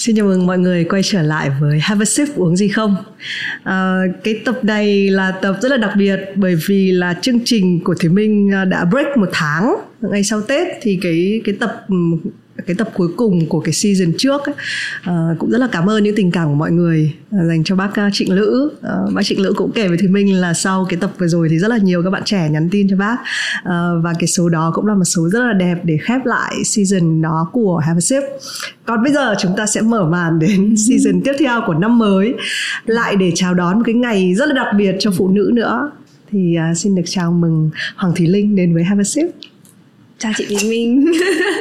Xin chào mừng mọi người quay trở lại với Have a sip uống gì không? À, Cái tập này là tập rất là đặc biệt Bởi vì là chương trình của Thủy Minh à, đã break một tháng Ngay sau Tết. Thì cái cái tập cái tập cuối cùng của cái season trước ấy, uh, cũng rất là cảm ơn những tình cảm của mọi người uh, dành cho bác uh, Trịnh Lữ. Uh, bác Trịnh Lữ cũng kể với Thùy Minh là sau cái tập vừa rồi thì rất là nhiều các bạn trẻ nhắn tin cho bác. Uh, và cái số đó cũng là một số rất là đẹp để khép lại season đó của Have a Sip. Còn bây giờ chúng ta sẽ mở màn đến season tiếp theo của năm mới. Lại để chào đón một cái ngày rất là đặc biệt cho phụ nữ nữa. Thì uh, xin được chào mừng Hoàng Thúy Linh đến với Have a Sip. Chào chị Thúy Minh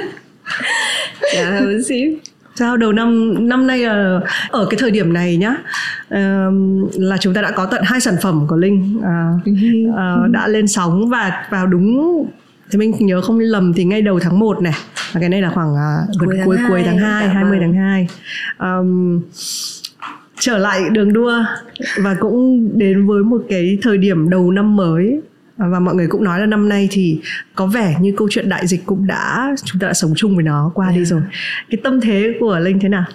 dạ ship sao đầu năm năm nay là ở cái thời điểm này nhá là chúng ta đã có tận hai sản phẩm của linh uh, uh, đã lên sóng và vào đúng thì mình nhớ không lầm thì ngay đầu tháng 1 này và cái này là khoảng uh, cuối cuối cuối tháng 2, 20 tháng 2 um, trở lại đường đua và cũng đến với một cái thời điểm đầu năm mới và mọi người cũng nói là năm nay thì có vẻ như câu chuyện đại dịch cũng đã chúng ta đã sống chung với nó qua yeah. đi rồi. Cái tâm thế của linh thế nào?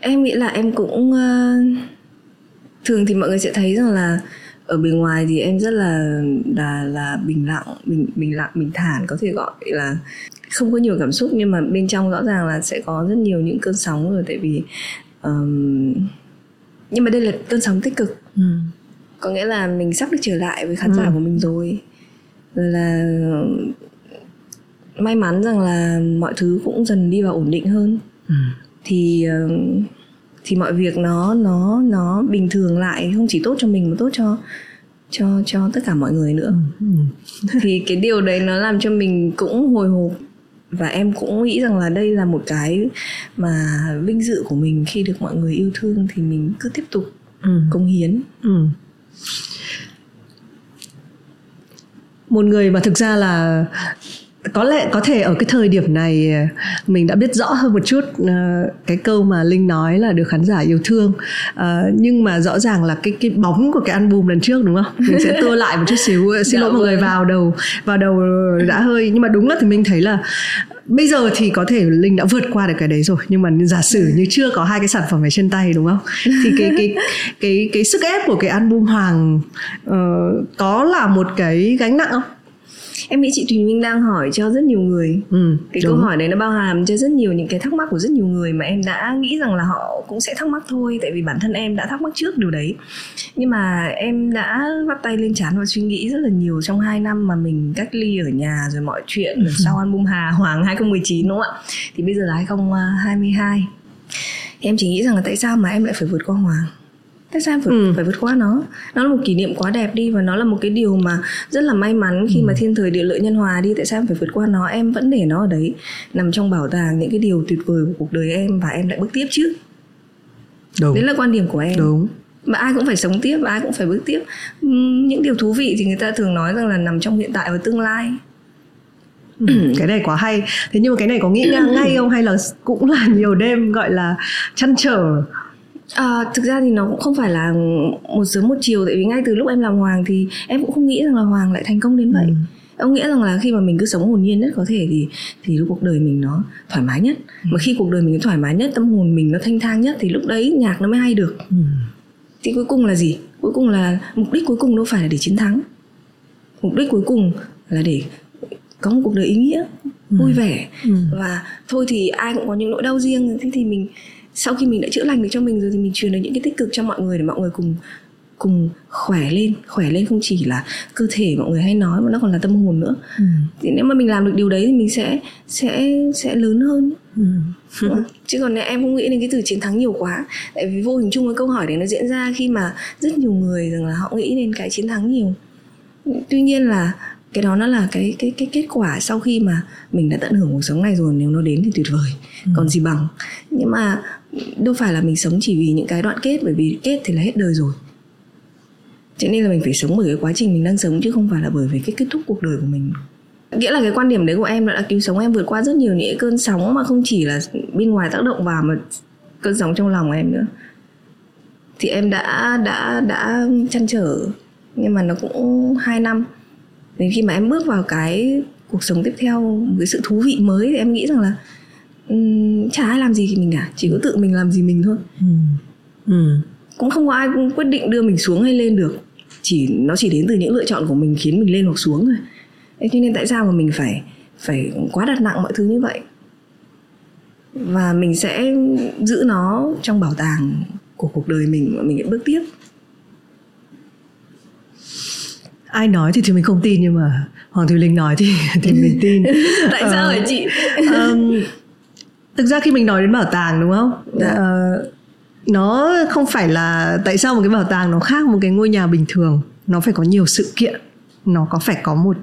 Em nghĩ là em cũng uh, thường thì mọi người sẽ thấy rằng là ở bên ngoài thì em rất là là là bình lặng bình bình lặng bình thản có thể gọi là không có nhiều cảm xúc nhưng mà bên trong rõ ràng là sẽ có rất nhiều những cơn sóng rồi tại vì um, nhưng mà đây là cơn sóng tích cực. Ừ có nghĩa là mình sắp được trở lại với khán ừ. giả của mình rồi rồi là may mắn rằng là mọi thứ cũng dần đi vào ổn định hơn ừ. thì ờ, thì mọi việc nó nó nó bình thường lại không chỉ tốt cho mình mà tốt cho cho cho tất cả mọi người nữa ừ. ừ. thì cái điều đấy nó làm cho mình cũng hồi hộp và em cũng nghĩ rằng là đây là một cái mà vinh dự của mình khi được mọi người yêu thương thì mình cứ tiếp tục ừ. công hiến ừ một người mà thực ra là có lẽ có thể ở cái thời điểm này mình đã biết rõ hơn một chút uh, cái câu mà linh nói là được khán giả yêu thương. Uh, nhưng mà rõ ràng là cái cái bóng của cái album lần trước đúng không? Mình sẽ tua lại một chút xíu xin lỗi mọi người vâng. vào đầu vào đầu đã hơi. Nhưng mà đúng là thì mình thấy là bây giờ thì có thể linh đã vượt qua được cái đấy rồi nhưng mà giả sử như chưa có hai cái sản phẩm ở trên tay đúng không? Thì cái cái cái cái sức ép của cái album hoàng uh, có là một cái gánh nặng không? Em nghĩ chị Thùy Minh đang hỏi cho rất nhiều người. Ừ, cái đúng. câu hỏi đấy nó bao hàm cho rất nhiều những cái thắc mắc của rất nhiều người mà em đã nghĩ rằng là họ cũng sẽ thắc mắc thôi tại vì bản thân em đã thắc mắc trước điều đấy. Nhưng mà em đã bắt tay lên chán và suy nghĩ rất là nhiều trong 2 năm mà mình cách ly ở nhà rồi mọi chuyện rồi sau album Hà Hoàng 2019 đúng không ạ? Thì bây giờ là 2022 em chỉ nghĩ rằng là tại sao mà em lại phải vượt qua Hoàng tại sao phải, ừ. phải vượt qua nó? Nó là một kỷ niệm quá đẹp đi và nó là một cái điều mà rất là may mắn khi ừ. mà thiên thời địa lợi nhân hòa đi. Tại sao em phải vượt qua nó? Em vẫn để nó ở đấy nằm trong bảo tàng những cái điều tuyệt vời của cuộc đời em và em lại bước tiếp chứ. Đúng. Đấy là quan điểm của em. Đúng. Mà ai cũng phải sống tiếp và ai cũng phải bước tiếp. Những điều thú vị thì người ta thường nói rằng là nằm trong hiện tại và tương lai. Ừ, cái này quá hay. Thế nhưng mà cái này có nghĩ ngay không? Hay là cũng là nhiều đêm gọi là chăn trở À, thực ra thì nó cũng không phải là một sớm một chiều tại vì ngay từ lúc em làm hoàng thì em cũng không nghĩ rằng là hoàng lại thành công đến vậy ừ. ông nghĩ rằng là khi mà mình cứ sống hồn nhiên nhất có thể thì thì lúc cuộc đời mình nó thoải mái nhất ừ. mà khi cuộc đời mình thoải mái nhất tâm hồn mình nó thanh thang nhất thì lúc đấy nhạc nó mới hay được ừ. thì cuối cùng là gì cuối cùng là mục đích cuối cùng đâu phải là để chiến thắng mục đích cuối cùng là để có một cuộc đời ý nghĩa ừ. vui vẻ ừ. và thôi thì ai cũng có những nỗi đau riêng thế thì mình sau khi mình đã chữa lành được cho mình rồi thì mình truyền được những cái tích cực cho mọi người để mọi người cùng cùng khỏe lên. Khỏe lên không chỉ là cơ thể mọi người hay nói mà nó còn là tâm hồn nữa. Ừ. thì nếu mà mình làm được điều đấy thì mình sẽ sẽ sẽ lớn hơn. Ừ. chứ còn em không nghĩ đến cái từ chiến thắng nhiều quá. Tại vì vô hình chung cái câu hỏi đấy nó diễn ra khi mà rất nhiều người rằng là họ nghĩ đến cái chiến thắng nhiều. Tuy nhiên là cái đó nó là cái cái cái kết quả sau khi mà mình đã tận hưởng cuộc sống này rồi. Nếu nó đến thì tuyệt vời. Ừ. còn gì bằng. Nhưng mà đâu phải là mình sống chỉ vì những cái đoạn kết, bởi vì kết thì là hết đời rồi. Cho nên là mình phải sống bởi cái quá trình mình đang sống, chứ không phải là bởi vì cái kết thúc cuộc đời của mình. Nghĩa là cái quan điểm đấy của em đã cứu sống em vượt qua rất nhiều những cơn sóng mà không chỉ là bên ngoài tác động vào mà cơn sóng trong lòng em nữa. Thì em đã đã đã chăn trở, nhưng mà nó cũng hai năm. Đến khi mà em bước vào cái cuộc sống tiếp theo, một cái sự thú vị mới thì em nghĩ rằng là chả ai làm gì thì mình cả chỉ có tự mình làm gì mình thôi. Ừ. Ừ. cũng không có ai quyết định đưa mình xuống hay lên được. Chỉ nó chỉ đến từ những lựa chọn của mình khiến mình lên hoặc xuống thôi. Thế cho nên tại sao mà mình phải phải quá đặt nặng mọi thứ như vậy? Và mình sẽ giữ nó trong bảo tàng của cuộc đời mình và mình sẽ bước tiếp. Ai nói thì thì mình không tin nhưng mà hoàng thùy linh nói thì thì mình tin. Tại sao hả chị? Um, thực ra khi mình nói đến bảo tàng đúng không? Dạ. Ờ, nó không phải là tại sao một cái bảo tàng nó khác một cái ngôi nhà bình thường. Nó phải có nhiều sự kiện. Nó có phải có một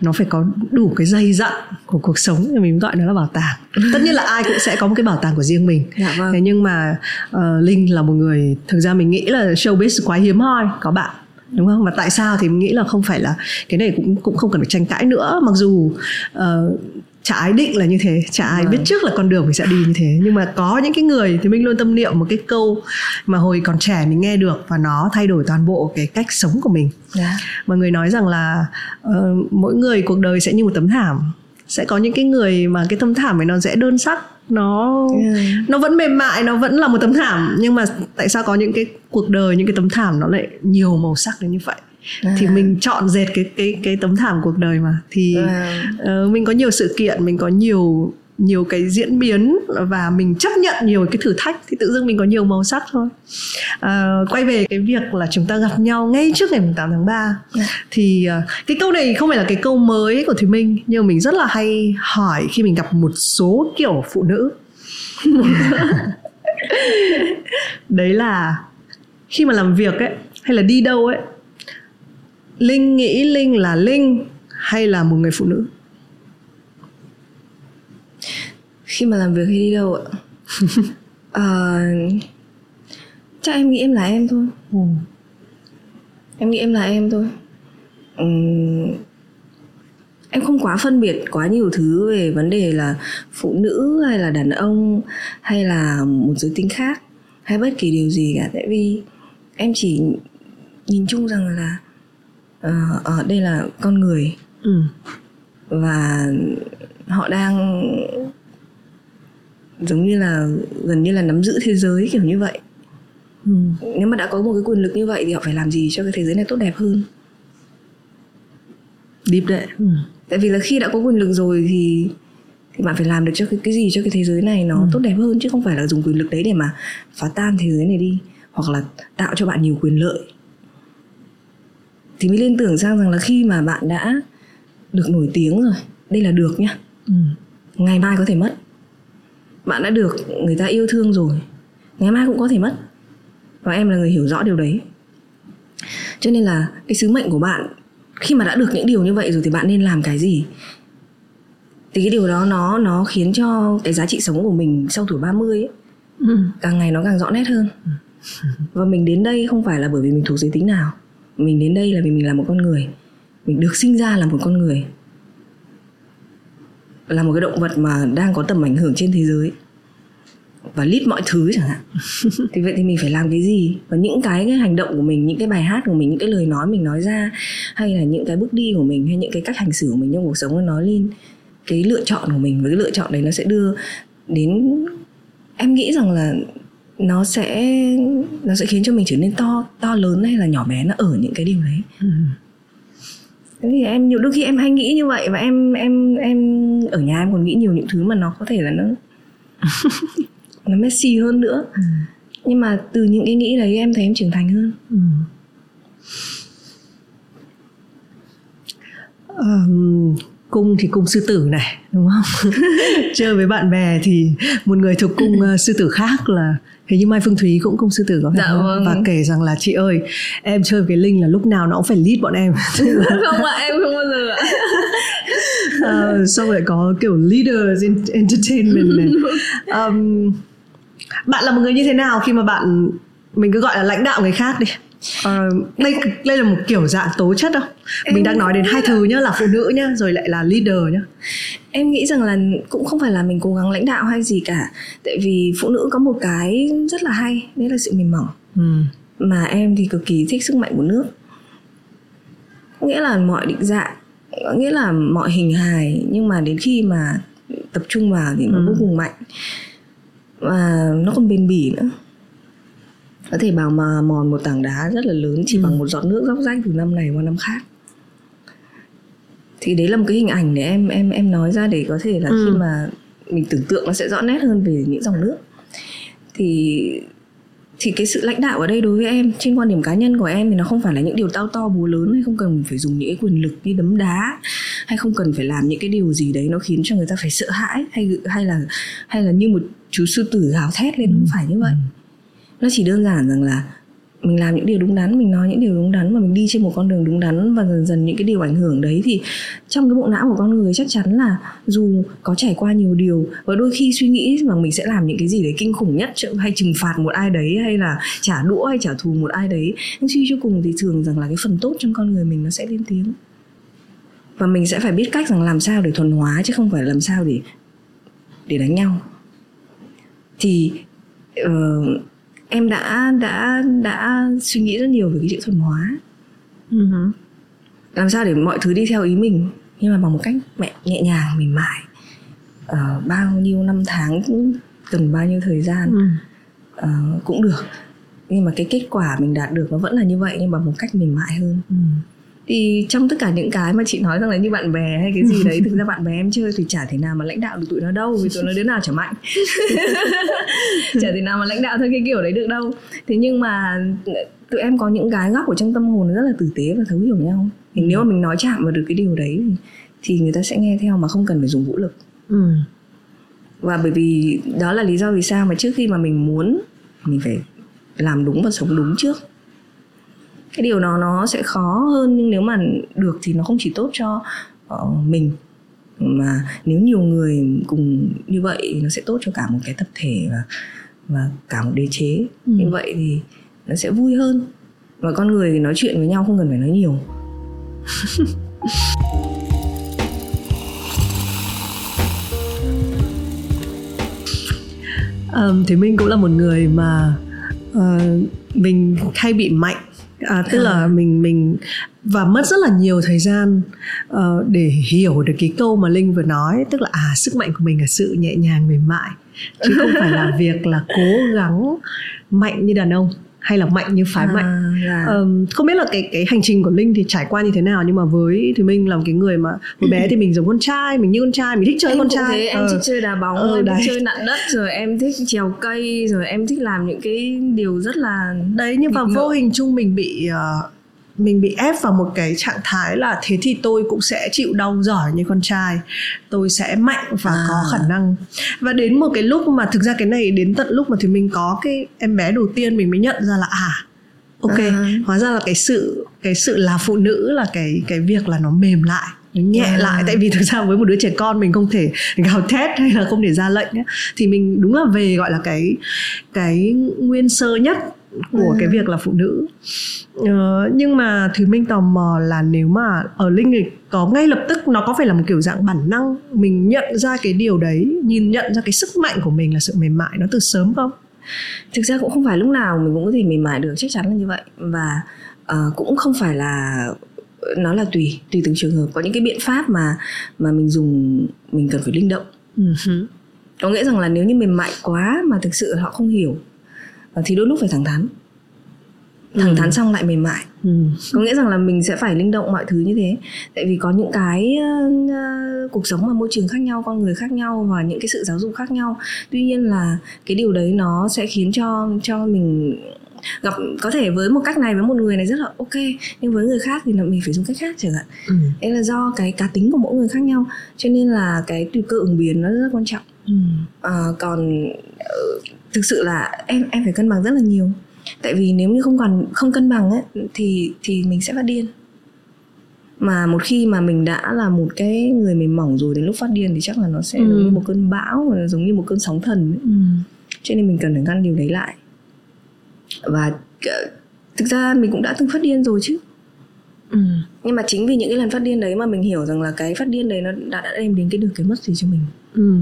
nó phải có đủ cái dây dặn của cuộc sống thì mình gọi nó là bảo tàng. Tất nhiên là ai cũng sẽ có một cái bảo tàng của riêng mình. Dạ vâng. Thế nhưng mà uh, linh là một người thực ra mình nghĩ là showbiz quá hiếm hoi có bạn đúng không? Và tại sao thì mình nghĩ là không phải là cái này cũng cũng không cần phải tranh cãi nữa. Mặc dù uh, chả ai định là như thế chả ai Vâng. biết trước là con đường mình sẽ đi như thế. Nhưng mà có những cái người thì mình luôn tâm niệm một cái câu mà hồi còn trẻ mình nghe được và nó thay đổi toàn bộ cái cách sống của mình. Dạ. Mọi người nói rằng là ờ, mỗi người cuộc đời sẽ như một tấm thảm. Sẽ có những cái người mà cái tấm thảm ấy nó dễ đơn sắc nó Yeah. nó vẫn mềm mại nó vẫn là một tấm thảm. Nhưng mà tại sao có những cái cuộc đời những cái tấm thảm nó lại nhiều màu sắc đến như vậy À. thì mình chọn dệt cái cái cái tấm thảm cuộc đời mà thì À. ờ, mình có nhiều sự kiện mình có nhiều nhiều cái diễn biến và mình chấp nhận nhiều cái thử thách thì tự dưng mình có nhiều màu sắc thôi à, quay về cái việc là chúng ta gặp nhau ngay trước ngày 8 tháng 3 Dạ. thì ờ, cái câu này không phải là cái câu mới của Thùy Minh nhưng mình rất là hay hỏi khi mình gặp một số kiểu phụ nữ đấy là khi mà làm việc ấy hay là đi đâu ấy Linh nghĩ Linh là Linh hay là một người phụ nữ? Khi mà làm việc hay đi đâu ạ? Ờ, chắc em nghĩ em là em thôi. Em nghĩ em là em thôi. Ừm, em không quá phân biệt quá nhiều thứ về vấn đề là phụ nữ hay là đàn ông hay là một giới tính khác hay bất kỳ điều gì cả. Tại vì em chỉ nhìn chung rằng là ờ, ờ, đây là con người ừ. và họ đang giống như là gần như là nắm giữ thế giới kiểu như vậy Ừ. nếu mà đã có một cái quyền lực như vậy thì họ phải làm gì cho cái thế giới này tốt đẹp hơn Deep đấy ừ. tại vì là khi đã có quyền lực rồi thì thì bạn phải làm được cho cái cái gì cho cái thế giới này nó tốt đẹp hơn chứ không phải là dùng quyền lực đấy để mà phá tan thế giới này đi hoặc là tạo cho bạn nhiều quyền lợi thì mới liên tưởng sang rằng là khi mà bạn đã được nổi tiếng rồi đây là được nhá. Ừ. ngày mai có thể mất. Bạn đã được người ta yêu thương rồi ngày mai cũng có thể mất. Và em là người hiểu rõ điều đấy. Cho nên là cái sứ mệnh của bạn khi mà đã được những điều như vậy rồi thì bạn nên làm cái gì? Thì cái điều đó nó nó khiến cho cái giá trị sống của mình sau tuổi 30 ấy, Ừ. càng ngày nó càng rõ nét hơn. Và mình đến đây không phải là bởi vì mình thuộc giới tính nào mình đến đây là vì mình là một con người. Mình được sinh ra là một con người. Là một cái động vật mà đang có tầm ảnh hưởng trên thế giới. Và lít mọi thứ chẳng hạn. Thì vậy thì mình phải làm cái gì? Và những cái, cái hành động của mình những cái bài hát của mình những cái lời nói mình nói ra hay là những cái bước đi của mình hay những cái cách hành xử của mình trong cuộc sống nó nói lên cái lựa chọn của mình. Và cái lựa chọn đấy nó sẽ đưa đến em nghĩ rằng là nó sẽ nó sẽ khiến cho mình trở nên to to lớn hay là nhỏ bé nó ở những cái điều đấy. Ừ. Thế thì em nhiều đôi khi em hay nghĩ như vậy và em em em ở nhà em còn nghĩ nhiều những thứ mà nó có thể là nó nó messy hơn nữa. Nhưng mà từ những cái nghĩ đấy em thấy em trưởng thành hơn. Ừ. Ờm, cung thì cung sư tử này đúng không? Chơi với bạn bè thì một người thuộc cung ờ, sư tử khác là hình như mai phương thúy cũng cung sư tử có phải Dạ không? vâng. và kể rằng là chị ơi em chơi với cái linh là lúc nào nó cũng phải lead bọn em. Không ạ em không bao giờ ạ. Ờ, xong lại có kiểu leaders in entertainment này. Ờm, bạn là một người như thế nào khi mà bạn mình cứ gọi là lãnh đạo người khác đi Ờ, đây đây là một kiểu dạng tố chất đâu mình đang nói đến hai thứ nhá là phụ nữ nhá rồi lại là leader nhá. Em nghĩ rằng là cũng không phải là mình cố gắng lãnh đạo hay gì cả. Tại vì phụ nữ có một cái rất là hay đấy là sự mềm mỏng. Ừ. mà em thì cực kỳ thích sức mạnh của nước nghĩa là mọi định dạng có nghĩa là mọi hình hài nhưng mà đến khi mà tập trung vào thì nó Ừ. vô cùng mạnh. Và nó còn bền bỉ nữa có thể bảo mà mòn một tảng đá rất là lớn chỉ ừ. bằng một giọt nước róc rách từ năm này qua năm khác. Thì đấy là một cái hình ảnh để em em em nói ra để có thể là ừ. khi mà mình tưởng tượng nó sẽ rõ nét hơn về những dòng nước. Thì thì cái sự lãnh đạo ở đây đối với em trên quan điểm cá nhân của em thì nó không phải là những điều tao to búa lớn hay không cần phải dùng những cái quyền lực như đấm đá hay không cần phải làm những cái điều gì đấy nó khiến cho người ta phải sợ hãi hay hay là hay là như một chú sư tử gào thét lên không phải như vậy nó chỉ đơn giản rằng là mình làm những điều đúng đắn mình nói những điều đúng đắn và mình đi trên một con đường đúng đắn và dần dần những cái điều ảnh hưởng đấy. Thì trong cái bộ não của con người chắc chắn là dù có trải qua nhiều điều và đôi khi suy nghĩ rằng mình sẽ làm những cái gì đấy kinh khủng nhất hay trừng phạt một ai đấy hay là trả đũa hay trả thù một ai đấy nhưng suy cho cùng thì thường rằng là cái phần tốt trong con người mình nó sẽ lên tiếng. Và mình sẽ phải biết cách rằng làm sao để thuần hóa chứ không phải làm sao để để đánh nhau. Thì uh, em đã đã đã suy nghĩ rất nhiều về cái chữ thuần hóa. Uh-huh. làm sao để mọi thứ đi theo ý mình nhưng mà bằng một cách mẹ nhẹ nhàng mềm mại. Uh, bao nhiêu năm tháng cũng cần bao nhiêu thời gian. Uh, cũng được. Nhưng mà cái kết quả mình đạt được nó vẫn là như vậy nhưng bằng một cách mềm mại hơn. Uh thì trong tất cả những cái mà chị nói rằng là như bạn bè hay cái gì đấy thực ra bạn bè em chơi thì chả thể nào mà lãnh đạo được tụi nó đâu vì tụi nó đứa nào chả mạnh. Chả thể nào mà lãnh đạo theo cái kiểu đấy được đâu. Thế nhưng mà tụi em có những cái góc ở trong tâm hồn rất là tử tế và thấu hiểu nhau. Thì nếu mà mình nói chạm vào được cái điều đấy thì người ta sẽ nghe theo mà không cần phải dùng vũ lực. Ừ. và bởi vì đó là lý do vì sao mà trước khi mà mình muốn mình phải làm đúng và sống đúng trước cái điều đó nó sẽ khó hơn nhưng nếu mà được thì nó không chỉ tốt cho uh, mình mà nếu nhiều người cùng như vậy nó sẽ tốt cho cả một cái tập thể và và cả một đế chế. Ừ. như vậy thì nó sẽ vui hơn. Và con người nói chuyện với nhau không cần phải nói nhiều. Um, thì mình cũng là một người mà uh, mình hay bị mạnh à, tức là mình mình và mất rất là nhiều thời gian uh, để hiểu được cái câu mà linh vừa nói. Tức là à sức mạnh của mình là sự nhẹ nhàng mềm mại chứ không phải là việc là cố gắng mạnh như đàn ông hay là mạnh như phái à, mạnh yeah. um, không biết là cái cái hành trình của linh thì trải qua như thế nào nhưng mà với thì mình là một cái người mà hồi bé thì mình giống con trai mình như con trai mình thích chơi em con trai thế, em ờ. thích chơi đá bóng ờ, em đấy. thích chơi nặn đất rồi em thích trèo cây rồi em thích làm những cái điều rất là đấy nhưng mà vô hình chung mình bị uh, mình bị ép vào một cái trạng thái là thế thì tôi cũng sẽ chịu đau giỏi như con trai tôi sẽ mạnh và à. có khả năng và đến một cái lúc mà thực ra cái này đến tận lúc mà thì mình có cái em bé đầu tiên mình mới nhận ra là à ok à. hóa ra là cái sự cái sự là phụ nữ là cái cái việc là nó mềm lại nó nhẹ à. lại tại vì thực ra với một đứa trẻ con mình không thể gào thét hay là không thể ra lệnh ấy. thì mình đúng là về gọi là cái cái nguyên sơ nhất của ừ. cái việc là phụ nữ. Ờ, nhưng mà thùy minh tò mò là nếu mà ở linh thì có ngay lập tức nó có phải là một kiểu dạng bản năng mình nhận ra cái điều đấy nhìn nhận ra cái sức mạnh của mình là sự mềm mại nó từ sớm không? Thực ra cũng không phải lúc nào mình cũng có thể mềm mại được chắc chắn là như vậy. Và uh, cũng không phải là nó là tùy tùy từng trường hợp. Có những cái biện pháp mà mà mình dùng mình cần phải linh động. Uh-huh. có nghĩa rằng là nếu như mềm mại quá mà thực sự họ không hiểu thì đôi lúc phải thẳng thắn. Thẳng ừ. thắn xong lại mềm mại. Ừ. có nghĩa rằng là mình sẽ phải linh động mọi thứ như thế. Tại vì có những cái uh, cuộc sống và môi trường khác nhau con người khác nhau và những cái sự giáo dục khác nhau. Tuy nhiên là cái điều đấy nó sẽ khiến cho cho mình gặp có thể với một cách này với một người này rất là ok nhưng với người khác thì là mình phải dùng cách khác chẳng hạn. Ừ. đấy là do cái cá tính của mỗi người khác nhau. Cho nên là cái tùy cơ ứng biến nó rất quan trọng ừ. à, còn uh, thực sự là em em phải cân bằng rất là nhiều tại vì nếu như không còn không cân bằng ấy thì thì mình sẽ phát điên mà một khi mà mình đã là một cái người mềm mỏng rồi đến lúc phát điên thì chắc là nó sẽ ừ. giống như một cơn bão giống như một cơn sóng thần ấy. Ừ. cho nên mình cần phải ngăn điều đấy lại và ờ, thực ra mình cũng đã từng phát điên rồi chứ ừ. nhưng mà chính vì những cái lần phát điên đấy mà mình hiểu rằng là cái phát điên đấy nó đã, đã đem đến cái được cái mất gì cho mình ừ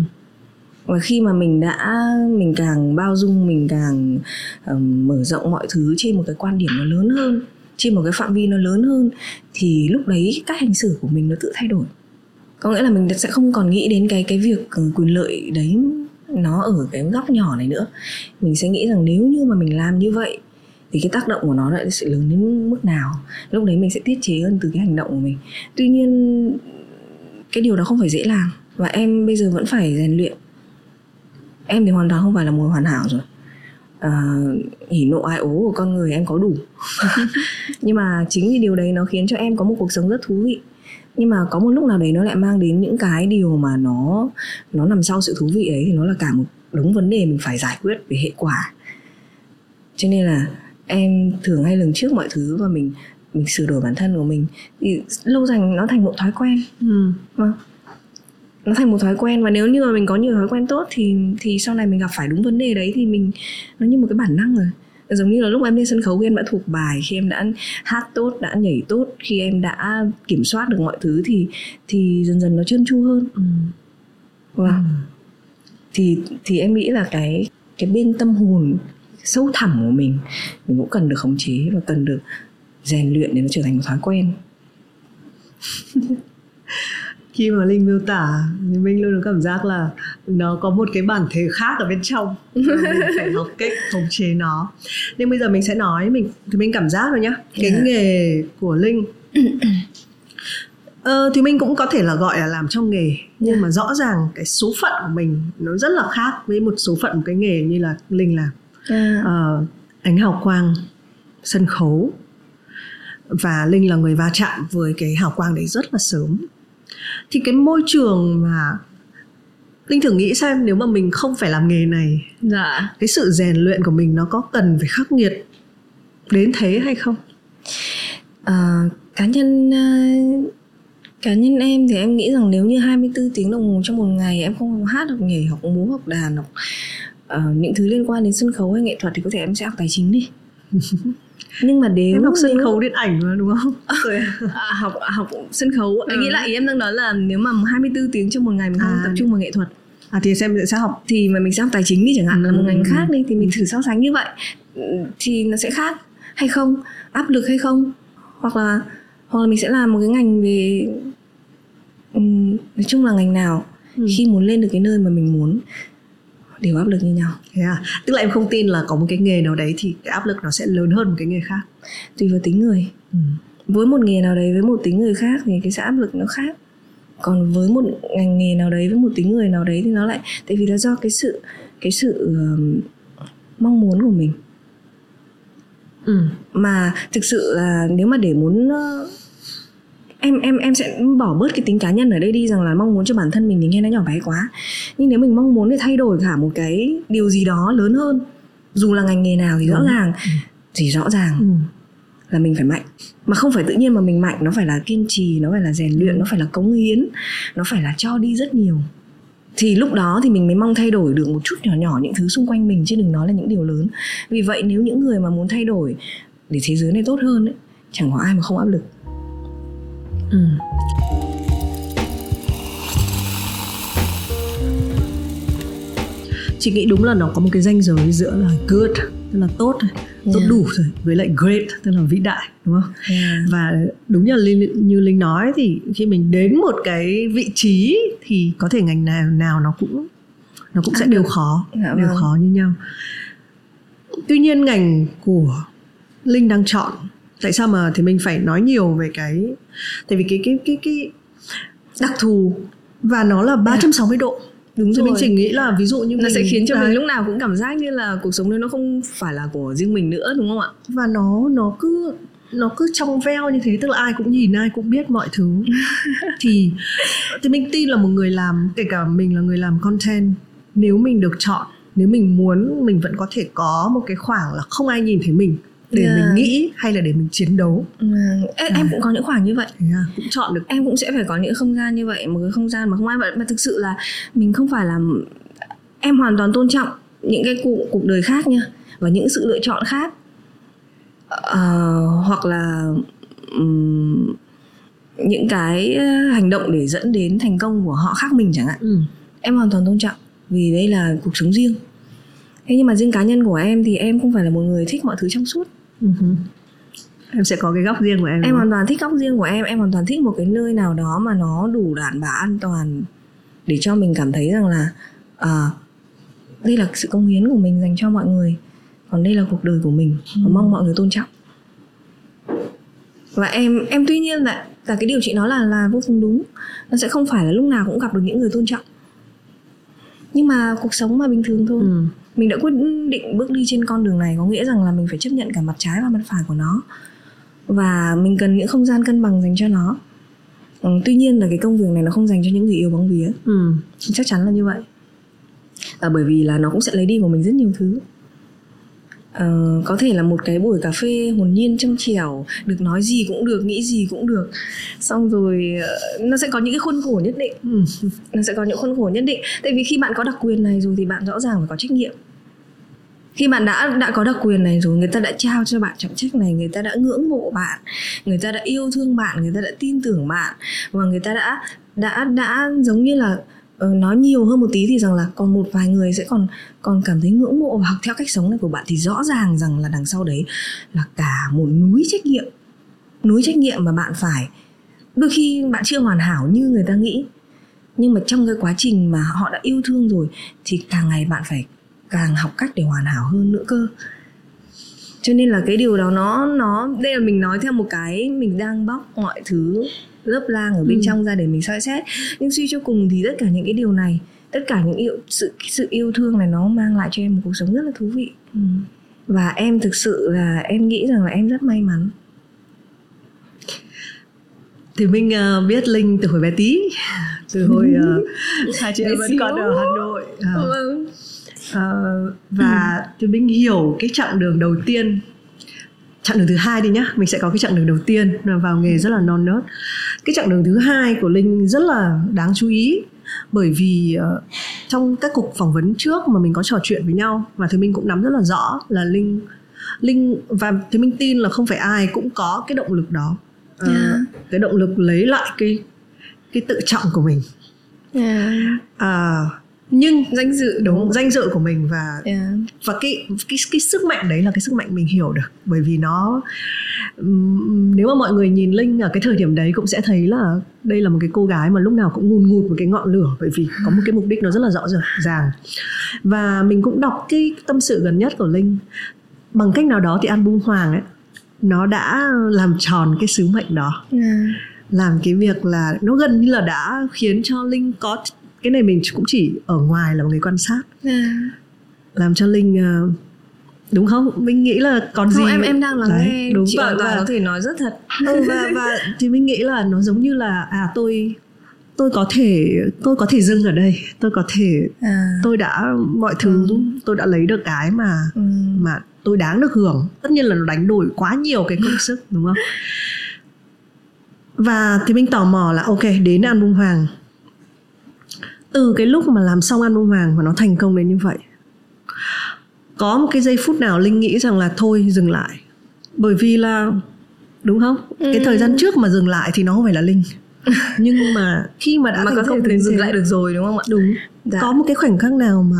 và khi mà mình đã mình càng bao dung mình càng um, mở rộng mọi thứ trên một cái quan điểm nó lớn hơn trên một cái phạm vi nó lớn hơn thì lúc đấy cách hành xử của mình nó tự thay đổi. Có nghĩa là mình sẽ không còn nghĩ đến cái cái việc ờ, quyền lợi đấy nó ở cái góc nhỏ này nữa. Mình sẽ nghĩ rằng nếu như mà mình làm như vậy thì cái tác động của nó lại sẽ lớn đến mức nào? Lúc đấy mình sẽ tiết chế hơn từ cái hành động của mình. Tuy nhiên cái điều đó không phải dễ làm. Và em bây giờ vẫn phải rèn luyện em thì hoàn toàn không phải là một hoàn hảo rồi. À, hỉ nộ ai ố của con người em có đủ. Nhưng mà chính vì điều đấy nó khiến cho em có một cuộc sống rất thú vị. Nhưng mà có một lúc nào đấy nó lại mang đến những cái điều mà nó nó nằm sau sự thú vị ấy thì nó là cả một đống vấn đề mình phải giải quyết về hệ quả. Cho nên là em thường hay lường trước mọi thứ và mình mình sửa đổi bản thân của mình. Thì lâu dần nó thành một thói quen. Ừ. vâng nó thành một thói quen và nếu như mà mình có nhiều thói quen tốt thì thì sau này mình gặp phải đúng vấn đề đấy thì mình nó như một cái bản năng rồi. Giống như là lúc em lên sân khấu khi em đã thuộc bài khi em đã hát tốt đã nhảy tốt khi em đã kiểm soát được mọi thứ thì thì dần dần nó trơn tru hơn. Ừ. vâng thì thì em nghĩ là cái cái bên tâm hồn sâu thẳm của mình mình cũng cần được khống chế và cần được rèn luyện để nó trở thành một thói quen khi mà linh miêu tả thì mình luôn có cảm giác là nó có một cái bản thể khác ở bên trong. Mình phải học cách khống chế nó. Nhưng bây giờ mình sẽ nói mình thì mình cảm giác rồi nhá. Cái Dạ. nghề của linh. Ờ, thì mình cũng có thể là gọi là làm trong nghề nhưng Dạ. mà rõ ràng cái số phận của mình nó rất là khác với một số phận một cái nghề như là linh làm. À, Ờ, ánh hào quang sân khấu. Và linh là người va chạm với cái hào quang đấy rất là sớm thì cái môi trường mà linh thử nghĩ xem nếu mà mình không phải làm nghề này dạ. cái sự rèn luyện của mình nó có cần phải khắc nghiệt đến thế hay không? À, cá nhân à, cá nhân em thì em nghĩ rằng nếu như 24 tiếng đồng hồ trong một ngày em không hát học nhảy học múa học đàn học ờ, những thứ liên quan đến sân khấu hay nghệ thuật thì có thể em sẽ học tài chính đi nhưng mà nếu em học sân nếu- khấu điện ảnh mà đúng không? À, học học sân khấu. Ừ. anh nghĩ là ý em đang nói là nếu mà 24 tiếng trong một ngày mình không À, tập trung vào nghệ thuật à thì xem sẽ học. thì mà mình sẽ học tài chính đi chẳng hạn là một Ừ, ngành ừ, khác đi thì mình thử so sánh như vậy. Ừ, thì nó sẽ khác hay không? Áp lực hay không? Hoặc là hoặc là mình sẽ làm một cái ngành về ừm, nói chung là ngành nào Ừ. khi muốn lên được cái nơi mà mình muốn đều áp lực như nhau. Thế à? Tức là em không tin là có một cái nghề nào đấy thì cái áp lực nó sẽ lớn hơn một cái nghề khác. Tùy vào tính người. Ừ. với một nghề nào đấy với một tính người khác thì cái sự áp lực nó khác. Còn với một ngành nghề nào đấy với một tính người nào đấy thì nó lại tại vì là do cái sự cái sự ừm, mong muốn của mình. Ừ. mà thực sự là nếu mà để muốn ờ, em em em sẽ bỏ bớt cái tính cá nhân ở đây đi rằng là mong muốn cho bản thân mình thì nghe nó nhỏ bé quá. Nhưng nếu mình mong muốn để thay đổi cả một cái điều gì đó lớn hơn dù là ngành nghề nào thì rõ ràng thì rõ ràng Ừ. là mình phải mạnh. Mà không phải tự nhiên mà mình mạnh nó phải là kiên trì nó phải là rèn luyện nó phải là cống hiến nó phải là cho đi rất nhiều. Thì lúc đó thì mình mới mong thay đổi được một chút nhỏ nhỏ những thứ xung quanh mình chứ đừng nói là những điều lớn. Vì vậy nếu những người mà muốn thay đổi để thế giới này tốt hơn ấy, chẳng có ai mà không áp lực Ừ. chị nghĩ đúng là nó có một cái ranh giới giữa là good tức là tốt tốt Yeah. đủ rồi với lại great tức là vĩ đại đúng không yeah. và đúng như linh, như linh nói thì khi mình đến một cái vị trí thì có thể ngành nào nào nó cũng nó cũng sẽ Áp đều lực. khó Dạ đều vâng. khó như nhau tuy nhiên ngành của linh đang chọn tại sao mà thì mình phải nói nhiều về cái tại vì cái cái cái cái đặc thù và nó là 360 độ. Đúng rồi mình chỉ nghĩ là ví dụ như nó sẽ mình- khiến cho đấy, mình lúc nào cũng cảm giác như là cuộc sống đấy nó không phải là của riêng mình nữa đúng không ạ? Và nó nó cứ nó cứ trong veo như thế tức là ai cũng nhìn ai cũng biết mọi thứ. Thì thì mình tin là một người làm kể cả mình là người làm content nếu mình được chọn nếu mình muốn mình vẫn có thể có một cái khoảng là không ai nhìn thấy mình để Yeah. mình nghĩ hay là để mình chiến đấu? Ừ, em, em cũng có những khoảng như vậy. À, cũng chọn được. Em cũng sẽ phải có những không gian như vậy một cái không gian mà không ai vậy mà thực sự là mình không phải là em hoàn toàn tôn trọng những cái cuộc cuộc đời khác nha và những sự lựa chọn khác. Ờ, hoặc là ừm, những cái ờ, hành động để dẫn đến thành công của họ khác mình chẳng hạn. Ừ. em hoàn toàn tôn trọng vì đây là cuộc sống riêng. Thế nhưng mà riêng cá nhân của em thì em không phải là một người thích mọi thứ trong suốt Ừ em sẽ có cái góc riêng của em em hoàn toàn thích góc riêng của em. Em hoàn toàn thích một cái nơi nào đó mà nó đủ đảm bảo an toàn để cho mình cảm thấy rằng là à, đây là sự công hiến của mình dành cho mọi người. Còn đây là cuộc đời của mình. Và ừ. mong mọi người tôn trọng. Và em em tuy nhiên là là cái điều chị nói là là vô cùng đúng. Nó sẽ không phải là lúc nào cũng gặp được những người tôn trọng. Nhưng mà cuộc sống mà bình thường thôi. Ừ. mình đã quyết định bước đi trên con đường này có nghĩa rằng là mình phải chấp nhận cả mặt trái và mặt phải của nó. Và mình cần những không gian cân bằng dành cho nó. Ừ, tuy nhiên là cái công việc này nó không dành cho những người yêu bóng vía. Ừ. chắc chắn là như vậy. À, bởi vì là nó cũng sẽ lấy đi của mình rất nhiều thứ. Uh, có thể là một cái buổi cà phê hồn nhiên trong trẻo được nói gì cũng được nghĩ gì cũng được. Xong rồi uh, nó sẽ có những cái khuôn khổ nhất định. Ừ. nó sẽ có những khuôn khổ nhất định. Tại vì khi bạn có đặc quyền này rồi thì bạn rõ ràng phải có trách nhiệm khi bạn đã đã có đặc quyền này rồi người ta đã trao cho bạn trọng trách này người ta đã ngưỡng mộ bạn người ta đã yêu thương bạn người ta đã tin tưởng bạn và người ta đã đã đã giống như là uh, nói nhiều hơn một tí thì rằng là còn một vài người sẽ còn còn cảm thấy ngưỡng mộ và học theo cách sống này của bạn thì rõ ràng rằng là đằng sau đấy là cả một núi trách nhiệm núi trách nhiệm mà bạn phải. Đôi khi bạn chưa hoàn hảo như người ta nghĩ nhưng mà trong cái quá trình mà họ đã yêu thương rồi thì càng ngày bạn phải càng học cách để hoàn hảo hơn nữa cơ. Cho nên là cái điều đó nó nó đây là mình nói theo một cái mình đang bóc mọi thứ lớp lang ở bên ừ. trong ra để mình soi xét. Nhưng suy cho cùng thì tất cả những cái điều này tất cả những yêu sự sự yêu thương này nó mang lại cho em một cuộc sống rất là thú vị. Ừ. và em thực sự là em nghĩ rằng là em rất may mắn. Thì mình uh, biết linh từ hồi bé tí. Từ hồi uh, hai chị em vẫn còn ở hà nội và thì mình hiểu cái chặng đường đầu tiên. Chặng đường thứ hai đi nhá mình sẽ có cái chặng đường đầu tiên là vào nghề rất là non nớt. Cái chặng đường thứ hai của linh rất là đáng chú ý bởi vì uh, trong các cuộc phỏng vấn trước mà mình có trò chuyện với nhau và thì mình cũng nắm rất là rõ là linh linh và thì mình tin là không phải ai cũng có cái động lực đó. Uh, yeah. cái động lực lấy lại cái cái tự trọng của mình. Yeah. uh, nhưng danh dự đúng danh dự của mình và yeah. và cái cái cái sức mạnh đấy là cái sức mạnh mình hiểu được. Bởi vì nó nếu mà mọi người nhìn linh ở cái thời điểm đấy cũng sẽ thấy là đây là một cái cô gái mà lúc nào cũng ngùn ngụt một cái ngọn lửa bởi vì có một cái mục đích nó rất là rõ ràng. Và mình cũng đọc cái tâm sự gần nhất của linh. Bằng cách nào đó thì album hoàng ấy nó đã làm tròn cái sứ mệnh đó. Yeah. Làm cái việc là nó gần như là đã khiến cho linh có cái này mình cũng chỉ ở ngoài là một người quan sát yeah. làm cho linh uh, đúng không mình nghĩ là còn không, gì em em đang lắng Đấy, nghe đúng chị và, và có thể nói rất thật ừ, và và thì mình nghĩ là nó giống như là à tôi tôi có thể tôi có thể dừng ở đây tôi có thể à. tôi đã mọi thứ ừ. tôi đã lấy được cái mà ừ. mà tôi đáng được hưởng tất nhiên là nó đánh đổi quá nhiều cái công sức đúng không và thì mình tò mò là ok đến album hoàng từ cái lúc mà làm xong album vàng và nó thành công đến như vậy có một cái giây phút nào linh nghĩ rằng là thôi dừng lại? Bởi vì là đúng không? Ừ. cái thời gian trước mà dừng lại thì nó không phải là linh. Nhưng mà khi mà đã mà có thể dừng lại được rồi đúng không ạ? Đúng. Dạ. có một cái khoảnh khắc nào mà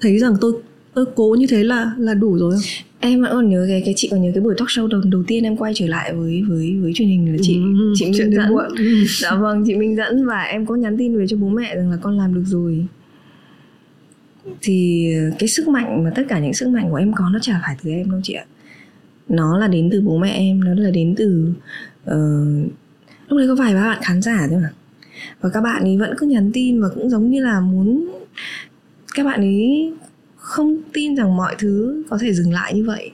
thấy rằng tôi tôi cố như thế là là đủ rồi không em vẫn còn nhớ cái cái chị còn nhớ cái buổi talk show đầu đầu tiên em quay trở lại với với với truyền hình là chị ừ, chị Minh dẫn muộn. Ừ. dạ vâng chị Minh dẫn và em có nhắn tin về cho bố mẹ rằng là con làm được rồi thì cái sức mạnh mà tất cả những sức mạnh của em có nó chả phải từ em đâu chị ạ nó là đến từ bố mẹ em nó là đến từ uh, lúc đấy có vài ba bạn khán giả thôi mà và các bạn ấy vẫn cứ nhắn tin và cũng giống như là muốn các bạn ấy không tin rằng mọi thứ có thể dừng lại như vậy.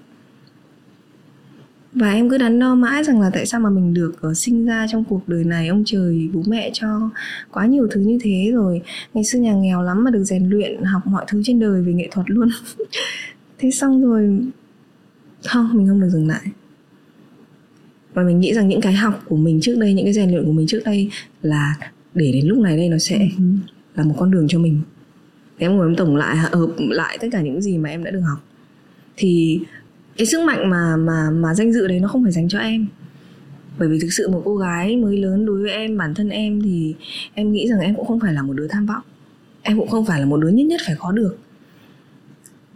Và em cứ đắn đo mãi rằng là tại sao mà mình được uh, sinh ra trong cuộc đời này ông trời bố mẹ cho quá nhiều thứ như thế rồi. Ngày xưa nhà nghèo lắm mà được rèn luyện học mọi thứ trên đời về nghệ thuật luôn. Thế xong rồi không mình không được dừng lại. Và mình nghĩ rằng những cái học của mình trước đây những cái rèn luyện của mình trước đây là để đến lúc này đây nó sẽ uh-huh. là một con đường cho mình em ngồi em tổng lại hợp lại tất cả những gì mà em đã được học. Thì cái sức mạnh mà mà mà danh dự đấy nó không phải dành cho em. Bởi vì thực sự một cô gái mới lớn đối với em bản thân em thì em nghĩ rằng em cũng không phải là một đứa tham vọng. Em cũng không phải là một đứa nhất nhất phải có được.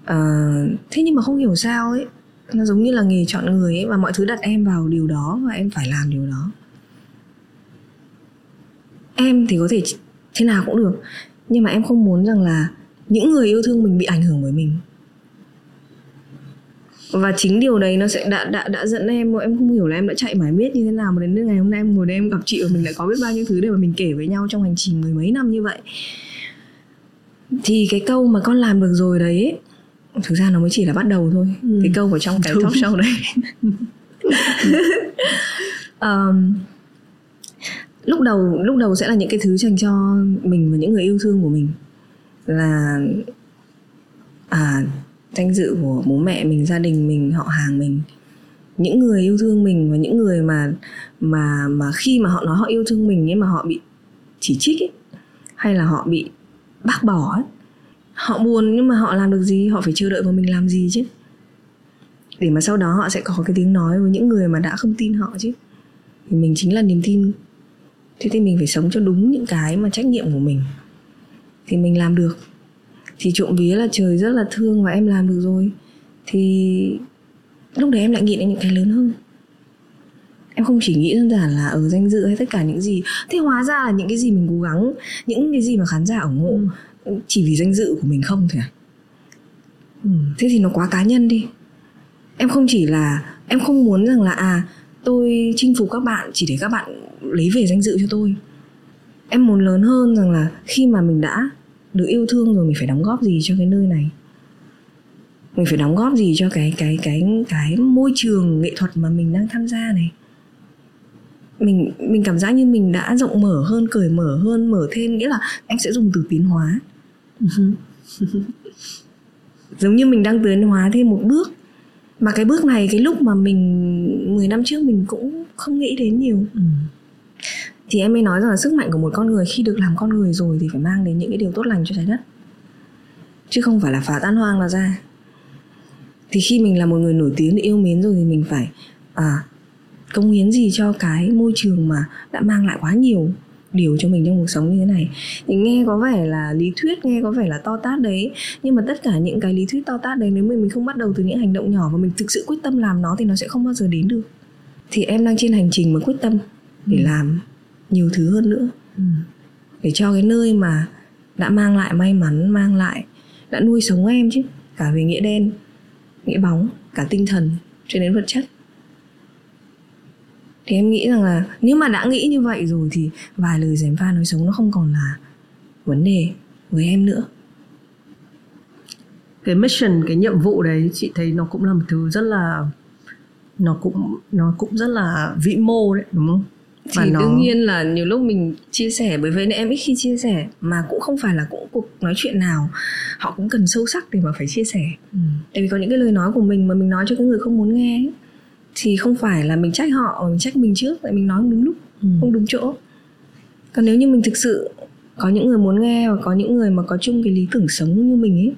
À, thế nhưng mà không hiểu sao ấy nó giống như là nghề chọn người ấy và mọi thứ đặt em vào điều đó và em phải làm điều đó. Em thì có thể thế nào cũng được nhưng mà em không muốn rằng là những người yêu thương mình bị ảnh hưởng bởi mình. Và chính điều đấy nó sẽ đã đã đã dẫn em em không hiểu là em đã chạy mãi biết như thế nào mà đến ngày hôm nay em ngồi đây em gặp chị và mình lại có biết bao nhiêu thứ để mà mình kể với nhau trong hành trình mười mấy năm như vậy. Thì cái câu mà con làm được rồi đấy thực ra nó mới chỉ là bắt đầu thôi. Ừ. cái câu ở trong cái talk show đấy. Um, lúc đầu lúc đầu sẽ là những cái thứ dành cho mình và những người yêu thương của mình. Là à danh dự của bố mẹ mình gia đình mình họ hàng mình. Những người yêu thương mình và những người mà mà mà khi mà họ nói họ yêu thương mình nhưng mà họ bị chỉ trích ấy, hay là họ bị bác bỏ ấy, họ buồn nhưng mà họ làm được gì? Họ phải chờ đợi vào mình làm gì chứ? Để mà sau đó họ sẽ có cái tiếng nói với những người mà đã không tin họ chứ. Thì mình chính là niềm tin thế thì mình phải sống cho đúng những cái mà trách nhiệm của mình. Thì mình làm được. Thì trộm vía là trời rất là thương và em làm được rồi. Thì lúc đấy em lại nghĩ đến những cái lớn hơn. Em không chỉ nghĩ đơn giản là ở danh dự hay tất cả những gì. Thế hóa ra là những cái gì mình cố gắng những cái gì mà khán giả ủng hộ ừ. chỉ vì danh dự của mình không thôi à? Ừ. thế thì nó quá cá nhân đi. Em không chỉ là em không muốn rằng là à tôi chinh phục các bạn chỉ để các bạn lấy về danh dự cho tôi. Em muốn lớn hơn rằng là khi mà mình đã được yêu thương rồi, mình phải đóng góp gì cho cái nơi này? Mình phải đóng góp gì cho cái cái cái cái môi trường nghệ thuật mà mình đang tham gia này? Mình mình cảm giác như mình đã rộng mở hơn, cởi mở hơn, mở thêm, nghĩa là em sẽ dùng từ tiến hóa. Giống như mình đang tiến hóa thêm một bước. Mà cái bước này, cái lúc mà mình 10 năm trước mình cũng không nghĩ đến nhiều. Ừ thì em mới nói rằng là sức mạnh của một con người khi được làm con người rồi thì phải mang đến những cái điều tốt lành cho trái đất. Chứ không phải là phá tan hoang là ra. Thì khi mình là một người nổi tiếng để yêu mến rồi thì mình phải à, công hiến gì cho cái môi trường mà đã mang lại quá nhiều điều cho mình trong cuộc sống như thế này. Thì nghe có vẻ là lý thuyết nghe có vẻ là to tát đấy. Nhưng mà tất cả những cái lý thuyết to tát đấy nếu mình mình không bắt đầu từ những hành động nhỏ và mình thực sự quyết tâm làm nó thì nó sẽ không bao giờ đến được. Thì em đang trên hành trình mà quyết tâm để ừ. làm nhiều thứ hơn nữa. Ừ. để cho cái nơi mà đã mang lại may mắn, mang lại, đã nuôi sống em chứ, cả về nghĩa đen, nghĩa bóng, cả tinh thần cho đến vật chất. Thì em nghĩ rằng là nếu mà đã nghĩ như vậy rồi thì vài lời gièm pha nói sống nó không còn là vấn đề với em nữa. Cái mission, cái nhiệm vụ đấy, chị thấy nó cũng là một thứ rất là, nó cũng nó cũng rất là vĩ mô đấy, đúng không? Thì nó... đương nhiên là nhiều lúc mình chia sẻ bởi vì em ít khi chia sẻ mà cũng không phải là cũng cuộc nói chuyện nào họ cũng cần sâu sắc để mà phải chia sẻ ừ. tại vì có những cái lời nói của mình mà mình nói cho cái người không muốn nghe ấy, thì không phải là mình trách họ mình trách mình trước tại mình nói không đúng lúc ừ. không đúng chỗ còn nếu như mình thực sự có những người muốn nghe và có những người mà có chung cái lý tưởng sống như mình ấy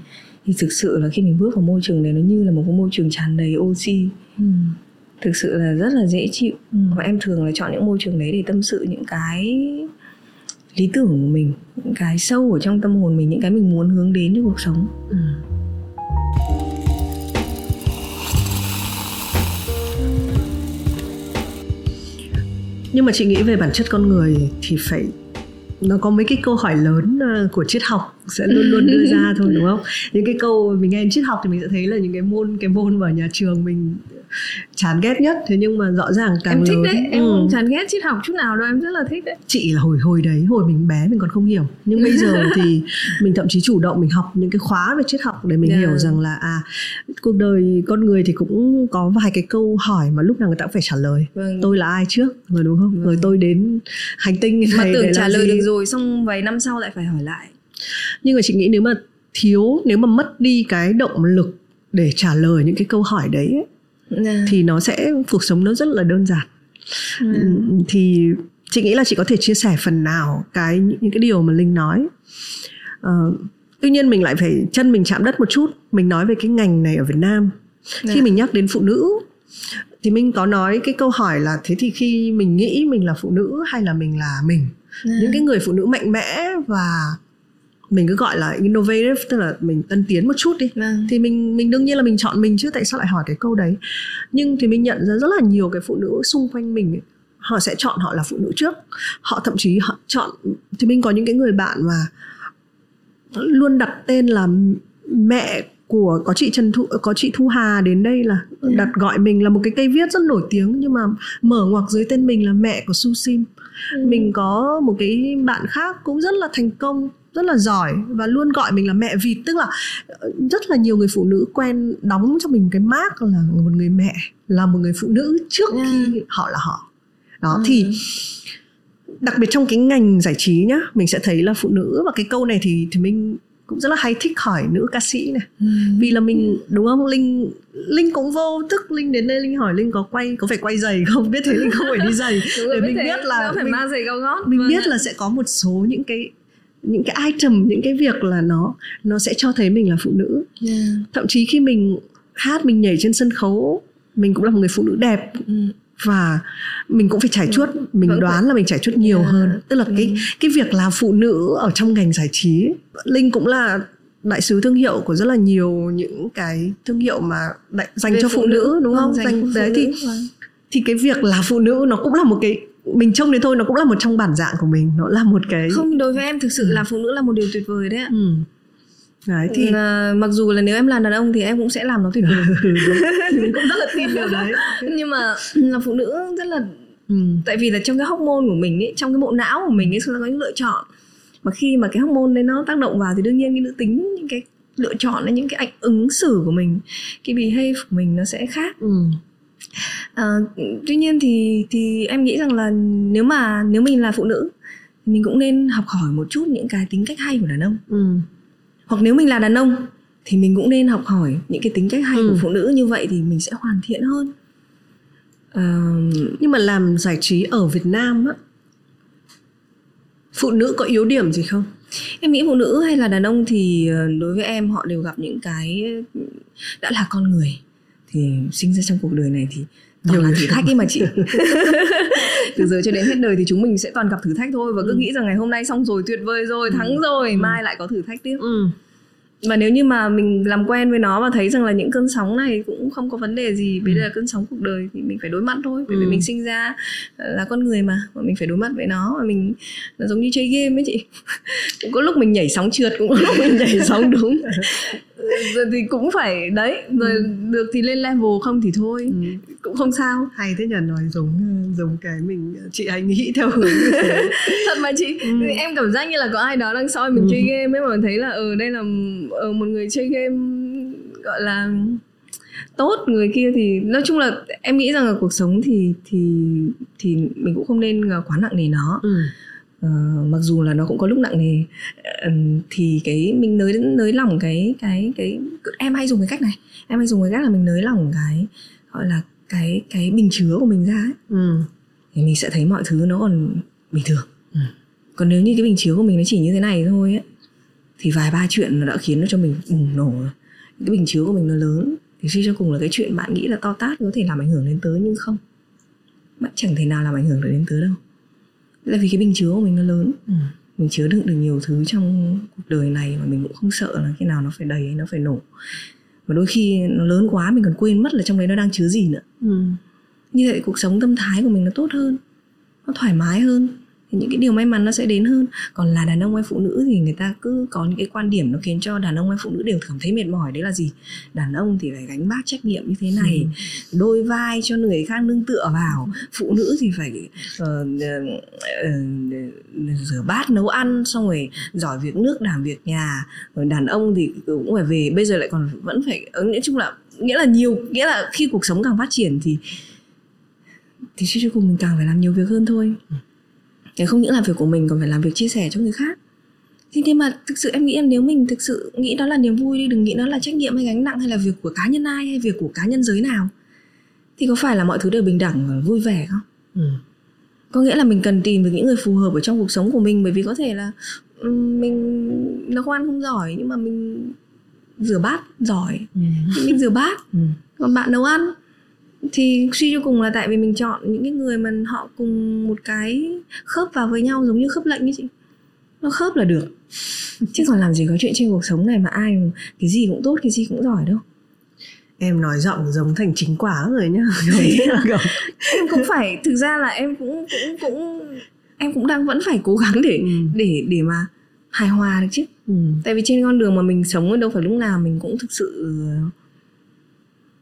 thì thực sự là khi mình bước vào môi trường này nó như là một cái môi trường tràn đầy oxy ừ. Thực sự là rất là dễ chịu ừ. và em thường là chọn những môi trường đấy để tâm sự những cái lý tưởng của mình những cái sâu ở trong tâm hồn mình những cái mình muốn hướng đến trong cuộc sống ừ. nhưng mà chị nghĩ về bản chất con người thì phải nó có mấy cái câu hỏi lớn ờ, của triết học sẽ luôn luôn đưa ra thôi đúng không những cái câu mình nghe triết học thì mình sẽ thấy là những cái môn cái môn mà nhà trường mình chán ghét nhất thế nhưng mà rõ ràng càng em thích lớn, đấy em ừ. chán ghét triết học chút nào đâu em rất là thích đấy chị là hồi hồi đấy hồi mình bé mình còn không hiểu nhưng bây giờ thì mình thậm chí chủ động mình học những cái khóa về triết học để mình yeah. hiểu rằng là à cuộc đời con người thì cũng có vài cái câu hỏi mà lúc nào người ta cũng phải trả lời vâng. tôi là ai trước rồi đúng không vâng. rồi tôi đến hành tinh này mà tưởng để trả lời gì? được rồi xong vài năm sau lại phải hỏi lại nhưng mà chị nghĩ nếu mà thiếu nếu mà mất đi cái động lực để trả lời những cái câu hỏi đấy ấy, yeah. Dạ. thì nó sẽ cuộc sống nó rất là đơn giản yeah. Dạ. thì chị nghĩ là chị có thể chia sẻ phần nào cái những cái điều mà linh nói uh, tuy nhiên mình lại phải chân mình chạm đất một chút mình nói về cái ngành này ở việt nam yeah. khi dạ. mình nhắc đến phụ nữ thì mình có nói cái câu hỏi là thế thì khi mình nghĩ mình là phụ nữ hay là mình là mình yeah. những cái người phụ nữ mạnh mẽ và mình cứ gọi là innovative tức là mình tân tiến một chút đi vâng. thì mình mình đương nhiên là mình chọn mình chứ tại sao lại hỏi cái câu đấy nhưng thì mình nhận ra rất là nhiều cái phụ nữ xung quanh mình ấy, họ sẽ chọn họ là phụ nữ trước họ thậm chí họ chọn thì mình có những cái người bạn mà luôn đặt tên là mẹ của có chị Trần Thu có chị Thu Hà đến đây là yeah. đặt gọi mình là một cái cây viết rất nổi tiếng nhưng mà mở ngoặc dưới tên mình là mẹ của Su Sim. Ừ. Mình có một cái bạn khác cũng rất là thành công rất là giỏi và luôn gọi mình là mẹ vịt. Tức là ờ, rất là nhiều người phụ nữ quen đóng cho mình cái mác là một người mẹ là một người phụ nữ trước yeah. khi họ là họ. Đó ừ. thì đặc biệt trong cái ngành giải trí nhá mình sẽ thấy là phụ nữ và cái câu này thì thì mình cũng rất là hay thích hỏi nữ ca sĩ này. Ừ. vì là mình đúng không? Linh linh cũng vô thức linh đến đây linh hỏi linh có quay có phải quay giày không? Biết thế linh không phải đi giày. Để mình biết là mình, mang giày cao gót? mình vâng biết là sẽ có một số những cái những cái item những cái việc là nó nó sẽ cho thấy mình là phụ nữ yeah. thậm chí khi mình hát mình nhảy trên sân khấu mình cũng là một người phụ nữ đẹp ừ. và mình cũng phải trải chuốt mình Vẫn đoán phải. là mình trải chuốt nhiều yeah. hơn tức là ừ. cái cái việc là phụ nữ ở trong ngành giải trí linh cũng là đại sứ thương hiệu của rất là nhiều những cái thương hiệu mà đại, dành Về cho phụ, phụ nữ, nữ đúng không vâng, dành, dành đấy thì vâng. thì cái việc là phụ nữ nó cũng là một cái mình trông đến thôi nó cũng là một trong bản dạng của mình nó là một cái không đối với em thực sự ừ. là phụ nữ là một điều tuyệt vời đấy ạ. Ừ. Đấy, thì à, mặc dù là nếu em là đàn ông thì em cũng sẽ làm nó tuyệt vời. Mình cũng rất là tin điều đấy. Nhưng mà là phụ nữ rất là ừ. tại vì là trong cái hormone của mình ấy trong cái bộ não của mình ấy sẽ có những lựa chọn. Mà khi mà cái hormone đấy nó tác động vào thì đương nhiên cái nữ tính những cái lựa chọn những cái ảnh ứng xử của mình cái behave của mình nó sẽ khác. Ừ à, tuy nhiên thì thì em nghĩ rằng là nếu mà nếu mình là phụ nữ thì mình cũng nên học hỏi một chút những cái tính cách hay của đàn ông. Ừ. hoặc nếu mình là đàn ông thì mình cũng nên học hỏi những cái tính cách hay ừ. của phụ nữ. Như vậy thì mình sẽ hoàn thiện hơn. À, nhưng mà làm giải trí ở Việt Nam á phụ nữ có yếu điểm gì không? Em nghĩ phụ nữ hay là đàn ông thì ờ, đối với em họ đều gặp những cái đã là con người thì sinh ra trong cuộc đời này thì toàn là thử thách ấy mà chị từ giờ cho đến hết đời thì chúng mình sẽ toàn gặp thử thách thôi và cứ ừ. nghĩ rằng ngày hôm nay xong rồi tuyệt vời rồi thắng ừ. rồi ừ. mai lại có thử thách tiếp ừ và nếu như mà mình làm quen với nó và thấy rằng là những cơn sóng này cũng không có vấn đề gì bây giờ ừ. là cơn sóng cuộc đời thì mình phải đối mặt thôi bởi vì ừ. mình sinh ra là con người mà và mình phải đối mặt với nó và mình là giống như chơi game ấy chị cũng có lúc mình nhảy sóng trượt cũng có lúc mình nhảy sóng đúng rồi thì cũng phải đấy rồi ừ. được thì lên level không thì thôi ừ. cũng không sao hay thế nhỉ nói giống giống cái mình chị hay nghĩ theo hướng như thế thật mà chị ừ. em cảm giác như là có ai đó đang soi mình ừ. chơi game ấy mà mình thấy là ừ đây là ở một người chơi game gọi là tốt người kia thì nói chung là em nghĩ rằng là cuộc sống thì thì thì mình cũng không nên quá nặng nề nó ừ. Uh, mặc dù là nó cũng có lúc nặng nề uh, thì cái mình nới nới lỏng cái cái cái em hay dùng cái cách này em hay dùng cái cách là mình nới lỏng cái gọi là cái cái bình chứa của mình ra ấy. Ừ. thì mình sẽ thấy mọi thứ nó còn bình thường ừ. còn nếu như cái bình chứa của mình nó chỉ như thế này thôi ấy thì vài ba chuyện nó đã khiến nó cho mình bùng nổ cái bình chứa của mình nó lớn thì suy cho cùng là cái chuyện bạn nghĩ là to tát có thể làm ảnh hưởng đến tớ nhưng không bạn chẳng thể nào làm ảnh hưởng được đến tớ đâu là vì cái bình chứa của mình nó lớn ừ. mình chứa đựng được nhiều thứ trong cuộc đời này mà mình cũng không sợ là khi nào nó phải đầy hay nó phải nổ và đôi khi nó lớn quá mình còn quên mất là trong đấy nó đang chứa gì nữa ừ. như vậy cuộc sống tâm thái của mình nó tốt hơn nó thoải mái hơn thì những cái điều may mắn nó sẽ đến hơn. Còn là đàn ông hay phụ nữ thì người ta cứ có những cái quan điểm nó khiến cho đàn ông hay phụ nữ đều cảm thấy mệt mỏi. Đấy là gì? Đàn ông thì phải gánh vác trách nhiệm như thế này ừ. đôi vai cho người khác nương tựa vào. Phụ nữ thì phải uh, uh, uh, rửa bát nấu ăn xong rồi giỏi việc nước làm việc nhà. Rồi đàn ông thì cũng phải về bây giờ lại còn vẫn phải nói chung là nghĩa là nhiều nghĩa là khi cuộc sống càng phát triển thì thì suy cho cùng mình càng phải làm nhiều việc hơn thôi. Ừ để không những làm việc của mình còn phải làm việc chia sẻ cho người khác thế nhưng mà thực sự em nghĩ em nếu mình thực sự nghĩ đó là niềm vui đi đừng nghĩ nó là trách nhiệm hay gánh nặng hay là việc của cá nhân ai hay việc của cá nhân giới nào thì có phải là mọi thứ đều bình đẳng và vui vẻ không ừ. có nghĩa là mình cần tìm được những người phù hợp ở trong cuộc sống của mình bởi vì có thể là mình nấu ăn không giỏi nhưng mà mình rửa bát giỏi ừ. thì mình rửa bát ừ. còn bạn nấu ăn thì suy cho cùng là tại vì mình chọn những cái người mà họ cùng một cái khớp vào với nhau giống như khớp lệnh như chị. Nó khớp là được. Chứ còn làm gì có chuyện trên cuộc sống này mà ai cái gì cũng tốt cái gì cũng giỏi đâu. Em nói giọng giống thành chính quả rồi nhá. Em cũng phải thực ra là em cũng cũng cũng em cũng đang vẫn phải cố gắng để ừ. để để mà hài hòa được chứ. Ừ. tại vì trên con đường mà mình sống đâu phải lúc nào mình cũng thực sự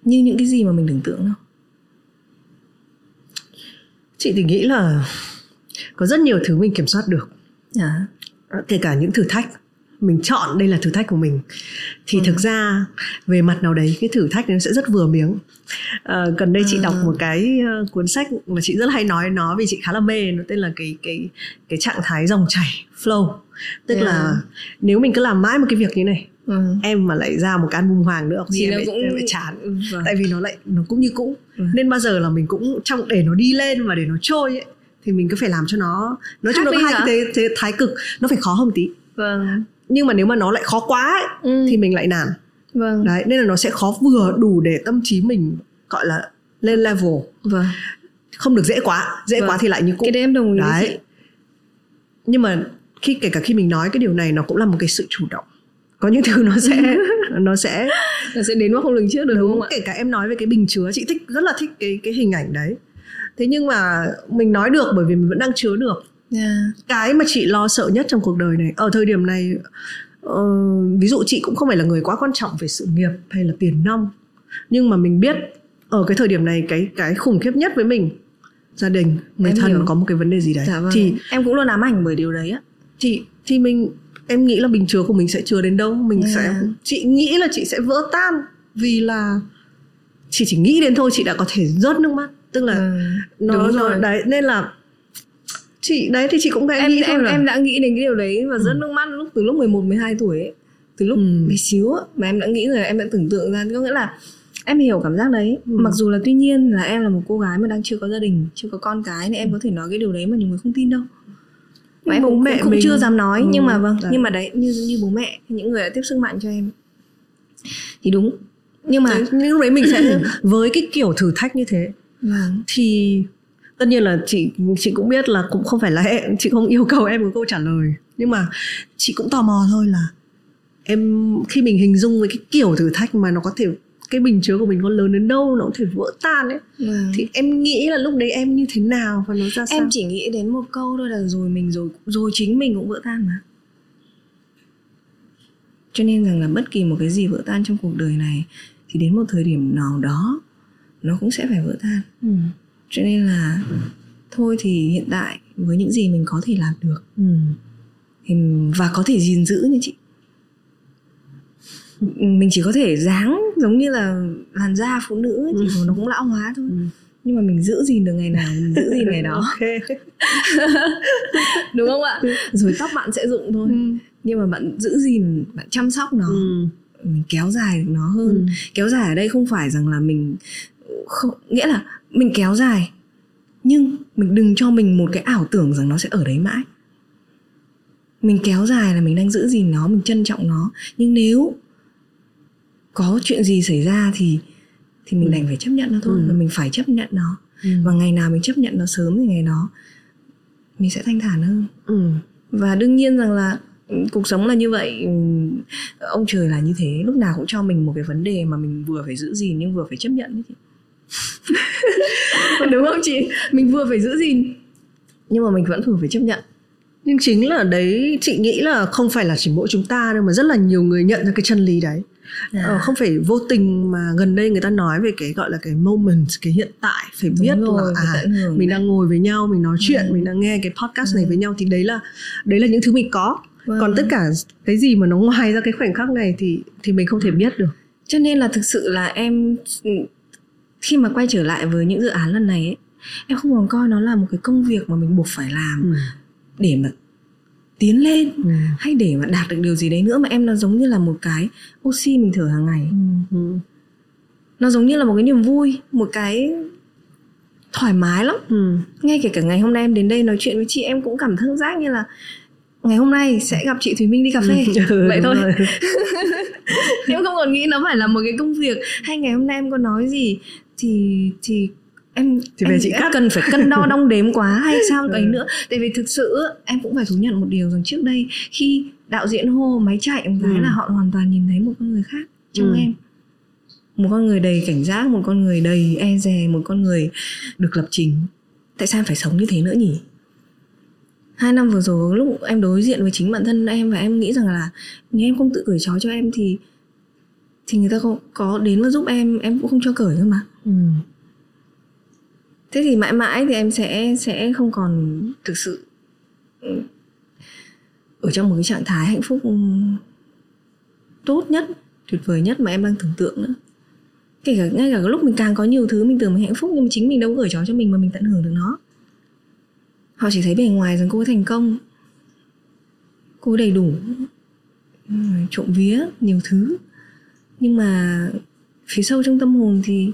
như những cái gì mà mình tưởng tượng đâu chị thì nghĩ là có rất nhiều thứ mình kiểm soát được à. kể cả những thử thách mình chọn đây là thử thách của mình thì ừ. thực ra về mặt nào đấy cái thử thách nó sẽ rất vừa miếng à, gần đây chị à. đọc một cái uh, cuốn sách mà chị rất hay nói nó vì chị khá là mê nó tên là cái cái cái trạng thái dòng chảy flow tức yeah. là nếu mình cứ làm mãi một cái việc như này ừ. em mà lại ra một cái album hoàng nữa thì em, lại, cũng... em lại chán. Ừ, vâng. tại vì nó lại nó cũng như cũ. Ừ. nên bao giờ là mình cũng trong để nó đi lên và để nó trôi ấy thì mình cứ phải làm cho nó nói chung nó có hai cái thế, thế thái cực. Nó phải khó hơn tí. Vâng. Nhưng mà nếu mà nó lại khó quá ấy, ừ. thì mình lại nản. Vâng. Đấy nên là nó sẽ khó vừa đủ để tâm trí mình gọi là lên level. Vâng. Không được dễ quá. Dễ vâng. quá thì lại như cũ. Cái đấy em đồng ý đấy. nhưng mà khi kể cả khi mình nói cái điều này nó cũng là một cái sự chủ động có những thứ nó sẽ nó sẽ nó sẽ đến mà không lường trước được đúng, đúng không ạ? Kể cả em nói về cái bình chứa chị thích rất là thích cái cái hình ảnh đấy. Thế nhưng mà mình nói được bởi vì mình vẫn đang chứa được. Yeah. cái mà chị lo sợ nhất trong cuộc đời này ở thời điểm này uh, ví dụ chị cũng không phải là người quá quan trọng về sự nghiệp hay là tiền nong nhưng mà mình biết ở cái thời điểm này cái cái khủng khiếp nhất với mình gia đình người em thân hiểu. có một cái vấn đề gì đấy. Dạ vâng. thì em cũng luôn ám ảnh bởi điều đấy á. Thì thì mình em nghĩ là bình chứa của mình sẽ chứa đến đâu. Mình yeah. sẽ chị nghĩ là chị sẽ vỡ tan. Vì là chị chỉ nghĩ đến thôi chị đã có thể rớt nước mắt. Tức là ừ, nó, nó đấy nên là chị đấy thì chị cũng em nghĩ em em đã nghĩ đến cái điều đấy và rớt ừ. nước mắt lúc từ lúc 11 12 tuổi ấy. Từ lúc ừ. bé xíu mà em đã nghĩ rồi em đã tưởng tượng ra. Có nghĩa là em hiểu cảm giác đấy. Ừ. mặc dù là tuy nhiên là em là một cô gái mà đang chưa có gia đình chưa có con cái nên em có thể nói cái điều đấy mà nhiều người không tin đâu mà em bố cũng, mẹ cũng, cũng mình... chưa dám nói ừ. nhưng mà vâng đấy. nhưng mà đấy như như bố mẹ những người đã tiếp sức mạnh cho em thì đúng nhưng mà những lúc đấy mình sẽ với cái kiểu thử thách như thế vâng. thì tất nhiên là chị chị cũng biết là cũng không phải là em chị không yêu cầu em có câu trả lời nhưng mà chị cũng tò mò thôi là em khi mình hình dung với cái kiểu thử thách mà nó có thể cái bình chứa của mình có lớn đến đâu nó có thể vỡ tan ấy ừ. thì em nghĩ là lúc đấy em như thế nào và nó ra sao em chỉ nghĩ đến một câu thôi là rồi mình rồi rồi chính mình cũng vỡ tan mà cho nên rằng là bất kỳ một cái gì vỡ tan trong cuộc đời này thì đến một thời điểm nào đó nó cũng sẽ phải vỡ tan ừ. cho nên là thôi thì hiện tại với những gì mình có thể làm được ừ. thì và có thể gìn giữ như chị mình chỉ có thể dáng giống như là làn da phụ nữ thì ừ. nó cũng lão hóa thôi ừ. nhưng mà mình giữ gìn được ngày nào mình giữ gìn ngày đó đúng không ạ rồi tóc bạn sẽ rụng thôi ừ. nhưng mà bạn giữ gìn bạn chăm sóc nó ừ. mình kéo dài nó hơn ừ. kéo dài ở đây không phải rằng là mình không nghĩa là mình kéo dài nhưng mình đừng cho mình một cái ảo tưởng rằng nó sẽ ở đấy mãi mình kéo dài là mình đang giữ gìn nó mình trân trọng nó nhưng nếu có chuyện gì xảy ra thì thì mình ừ. đành phải chấp nhận nó thôi ừ. và mình phải chấp nhận nó ừ. và ngày nào mình chấp nhận nó sớm thì ngày đó mình sẽ thanh thản hơn ừ. và đương nhiên rằng là ừ, cuộc sống là như vậy ừ, ông trời là như thế lúc nào cũng cho mình một cái vấn đề mà mình vừa phải giữ gìn nhưng vừa phải chấp nhận ấy đúng không chị mình vừa phải giữ gìn nhưng mà mình vẫn vừa phải chấp nhận nhưng chính là đấy chị nghĩ là không phải là chỉ mỗi chúng ta đâu mà rất là nhiều người nhận ra cái chân lý đấy à. ờ, không phải vô tình mà gần đây người ta nói về cái gọi là cái moment cái hiện tại phải Đúng biết rồi, là à mình đang ngồi với nhau mình nói chuyện ừ. mình đang nghe cái podcast ừ. này với nhau thì đấy là đấy là những thứ mình có vâng. còn tất cả cái gì mà nó ngoài ra cái khoảnh khắc này thì thì mình không thể biết được cho nên là thực sự là em khi mà quay trở lại với những dự án lần này ấy, em không còn coi nó là một cái công việc mà mình buộc phải làm ừ. để mà tiến lên ừ. hay để mà đạt được điều gì đấy nữa mà em nó giống như là một cái oxy mình thở hàng ngày ừ. Ừ. nó giống như là một cái niềm vui một cái thoải mái lắm ừ. ngay kể cả ngày hôm nay em đến đây nói chuyện với chị em cũng cảm thấy giác như là ngày hôm nay sẽ gặp chị Thùy Minh đi cà phê ừ, vậy thôi em không còn nghĩ nó phải là một cái công việc hay ngày hôm nay em có nói gì thì thì em thì về em, chị cắt. cần phải cân đo đong đếm quá hay sao ừ. ấy nữa tại vì thực sự em cũng phải thú nhận một điều rằng trước đây khi đạo diễn hô máy chạy em gái ừ. là họ hoàn toàn nhìn thấy một con người khác trong ừ. em một con người đầy cảnh giác một con người đầy e dè một con người được lập trình tại sao em phải sống như thế nữa nhỉ hai năm vừa rồi lúc em đối diện với chính bản thân em và em nghĩ rằng là nếu em không tự cởi trói cho em thì thì người ta không có đến và giúp em em cũng không cho cởi cơ mà ừ thế thì mãi mãi thì em sẽ sẽ không còn thực sự ừ, ở trong một cái trạng thái hạnh phúc ừ, tốt nhất, tuyệt vời nhất mà em đang tưởng tượng nữa. Kể cả, ngay cả lúc mình càng có nhiều thứ mình tưởng mình hạnh phúc nhưng mà chính mình đâu có gửi chó cho mình mà mình tận hưởng được nó. Họ chỉ thấy bề ngoài rằng cô ấy thành công. Cô ấy đầy đủ ừ, trộm vía, nhiều thứ. Nhưng mà phía sâu trong tâm hồn thì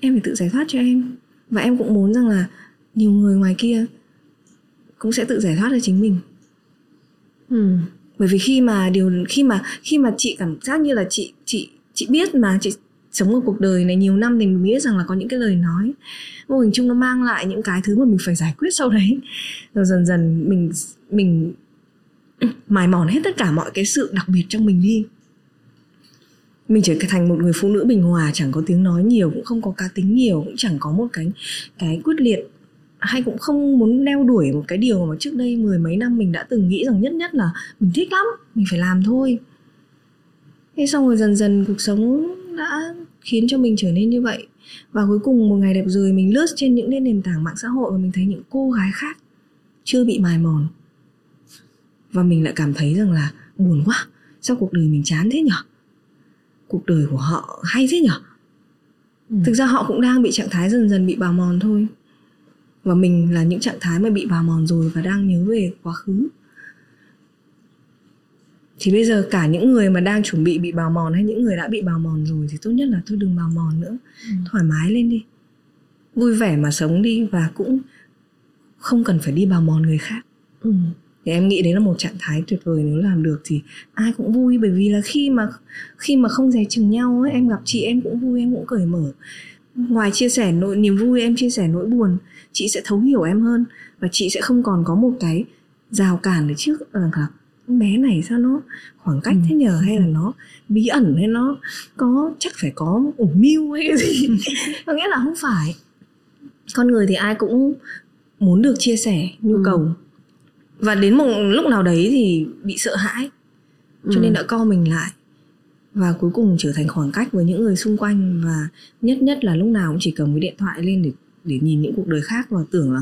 em phải tự giải thoát cho em và em cũng muốn rằng là nhiều người ngoài kia cũng sẽ tự giải thoát cho chính mình. Ừ. bởi vì khi mà điều khi mà khi mà chị cảm giác như là chị chị chị biết mà chị sống ở cuộc đời này nhiều năm thì mình biết rằng là có những cái lời nói. Vô hình chung nó mang lại những cái thứ mà mình phải giải quyết sau đấy. Rồi dần dần mình mình mài mòn hết tất cả mọi cái sự đặc biệt trong mình đi mình trở thành một người phụ nữ bình hòa, chẳng có tiếng nói nhiều, cũng không có cá tính nhiều, cũng chẳng có một cái cái quyết liệt. Hay cũng không muốn đeo đuổi một cái điều mà trước đây mười mấy năm mình đã từng nghĩ rằng nhất nhất là mình thích lắm, mình phải làm thôi. Thế xong rồi dần dần cuộc sống đã khiến cho mình trở nên như vậy. Và cuối cùng một ngày đẹp rồi mình lướt trên những nền tảng mạng xã hội và mình thấy những cô gái khác chưa bị mài mòn. Và mình lại cảm thấy rằng là buồn quá, sao cuộc đời mình chán thế nhở? Cuộc đời của họ hay thế nhở ừ. thực ra họ cũng đang bị trạng thái dần dần bị bào mòn thôi và mình là những trạng thái mà bị bào mòn rồi và đang nhớ về quá khứ thì bây giờ cả những người mà đang chuẩn bị bị bào mòn hay những người đã bị bào mòn rồi thì tốt nhất là thôi đừng bào mòn nữa ừ. thoải mái lên đi vui vẻ mà sống đi và cũng không cần phải đi bào mòn người khác ừ. Thì em nghĩ đấy là một trạng thái tuyệt vời nếu làm được thì ai cũng vui. Bởi vì là khi mà khi mà không dè chừng nhau ấy, em gặp chị em cũng vui em cũng cởi mở. Ngoài chia sẻ nỗi niềm vui em chia sẻ nỗi buồn chị sẽ thấu hiểu em hơn và chị sẽ không còn có một cái rào cản ở trước là bé này sao nó khoảng cách thế nhờ? Hay là nó bí ẩn? Hay nó có chắc phải có ủ mưu hay cái gì? Có nghĩa là không phải. Con người thì ai cũng muốn được chia sẻ nhu cầu. ừ. Và đến một lúc nào đấy thì bị sợ hãi. Cho ừ. nên đã co mình lại. Và cuối cùng trở thành khoảng cách với những người xung quanh. Và nhất nhất là lúc nào cũng chỉ cầm cái điện thoại lên để để nhìn những cuộc đời khác và tưởng là